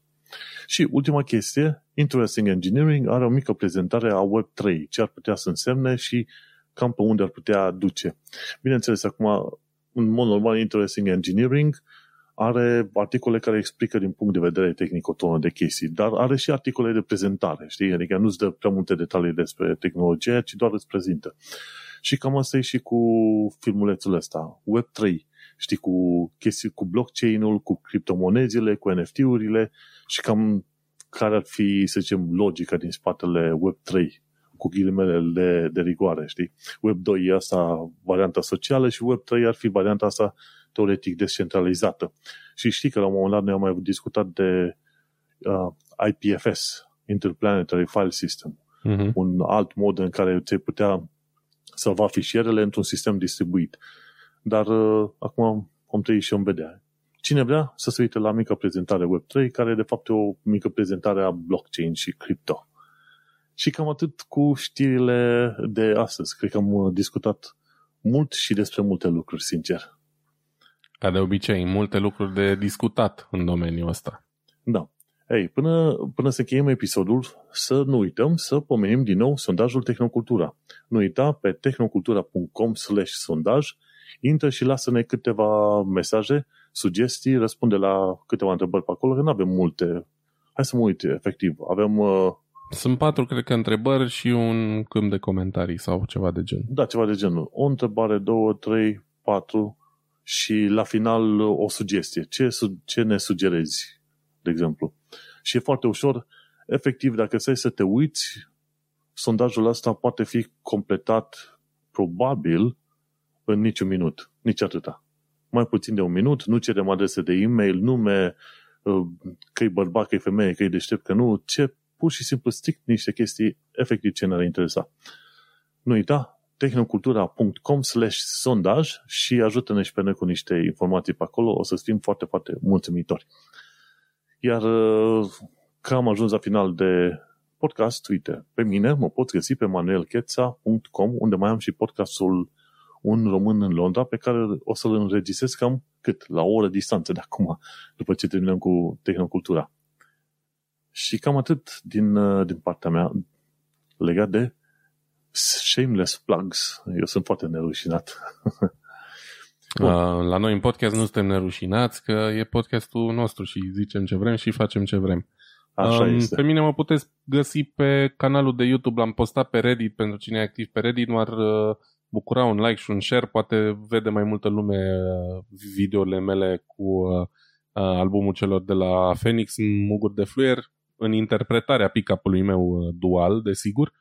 Și ultima chestie, Interesting Engineering are o mică prezentare a Web3, ce ar putea să însemne și cam pe unde ar putea duce. Bineînțeles, acum, în mod normal, Interesting Engineering are articole care explică din punct de vedere tehnic o tonă de chestii, dar are și articole de prezentare, știi? Adică nu-ți dă prea multe detalii despre tehnologie, ci doar îți prezintă. Și cam asta e și cu filmulețul ăsta, Web3, știi, cu chestii cu blockchain-ul, cu criptomonezile, cu NFT-urile și cam care ar fi, să zicem, logica din spatele Web3 cu ghilimele de, de rigoare, știi? Web2 e asta varianta socială și Web3 ar fi varianta asta teoretic descentralizată. Și știi că la un moment dat noi am mai discutat de uh, IPFS, Interplanetary File System, uh-huh. un alt mod în care ți putea salva fișierele într-un sistem distribuit. Dar uh, acum om trăi și om vedea. Cine vrea să se uite la mică prezentare Web3, care e de fapt o mică prezentare a blockchain și crypto. Și cam atât cu știrile de astăzi. Cred că am uh, discutat mult și despre multe lucruri, sincer. Ca de obicei, multe lucruri de discutat în domeniul ăsta. Da. Ei, până, până să încheiem episodul, să nu uităm să pomenim din nou sondajul Tehnocultura. Nu uita pe tehnocultura.com slash sondaj, intră și lasă-ne câteva mesaje, sugestii, răspunde la câteva întrebări pe acolo, că nu avem multe. Hai să mă uit, efectiv. Avem... Uh... Sunt patru, cred că, întrebări și un câmp de comentarii sau ceva de gen. Da, ceva de genul. O întrebare, două, trei, patru, și la final o sugestie. Ce, ce ne sugerezi, de exemplu? Și e foarte ușor. Efectiv, dacă stai să te uiți, sondajul ăsta poate fi completat probabil în niciun minut, nici atâta. Mai puțin de un minut, nu cerem adrese de e-mail, nume, uh, că e bărbat, că e femeie, că e deștept, că nu, ce pur și simplu strict niște chestii efectiv ce ne-ar interesa. Nu uita, tehnocultura.com slash sondaj și ajută-ne și pe noi cu niște informații pe acolo, o să fim foarte, foarte mulțumitori. Iar uh, că am ajuns la final de podcast, uite, pe mine mă poți găsi pe manuelcheța.com unde mai am și podcastul Un român în Londra pe care o să-l înregistrez cam cât? La o oră distanță de acum, după ce terminăm cu Tehnocultura. Și cam atât din, uh, din partea mea legat de shameless plugs. Eu sunt foarte nerușinat. [LAUGHS] Uh, la noi în podcast nu suntem nerușinați, că e podcastul nostru și zicem ce vrem și facem ce vrem. Așa um, este. Pe mine mă puteți găsi pe canalul de YouTube, l-am postat pe Reddit, pentru cine e activ pe Reddit, m-ar uh, bucura un like și un share, poate vede mai multă lume uh, videourile mele cu uh, albumul celor de la Phoenix, Muguri de Fluier, în interpretarea pick-up-ului meu dual, desigur.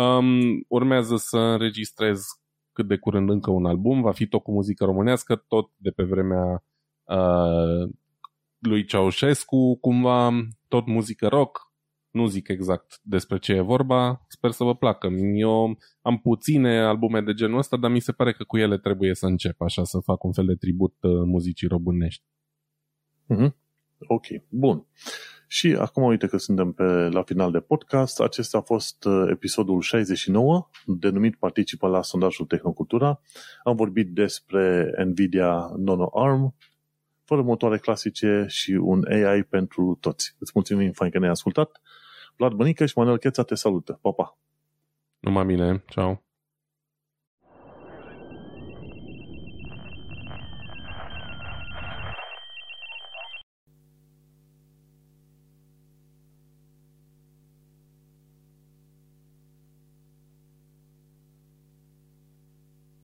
Um, urmează să înregistrez cât de curând încă un album, va fi tot cu muzică românească, tot de pe vremea uh, lui Ceaușescu, cumva tot muzică rock, nu zic exact despre ce e vorba, sper să vă placă. Eu am puține albume de genul ăsta, dar mi se pare că cu ele trebuie să încep, așa, să fac un fel de tribut uh, muzicii românești. Mm-hmm. Ok, bun. Și acum uite că suntem pe, la final de podcast. Acesta a fost uh, episodul 69, denumit Participă la sondajul Tehnocultura. Am vorbit despre Nvidia Nono ARM, fără motoare clasice și un AI pentru toți. Îți mulțumim fain că ne-ai ascultat. Vlad Bănică și Manuel Cheța te salută. Pa, pa! Numai bine, ceau!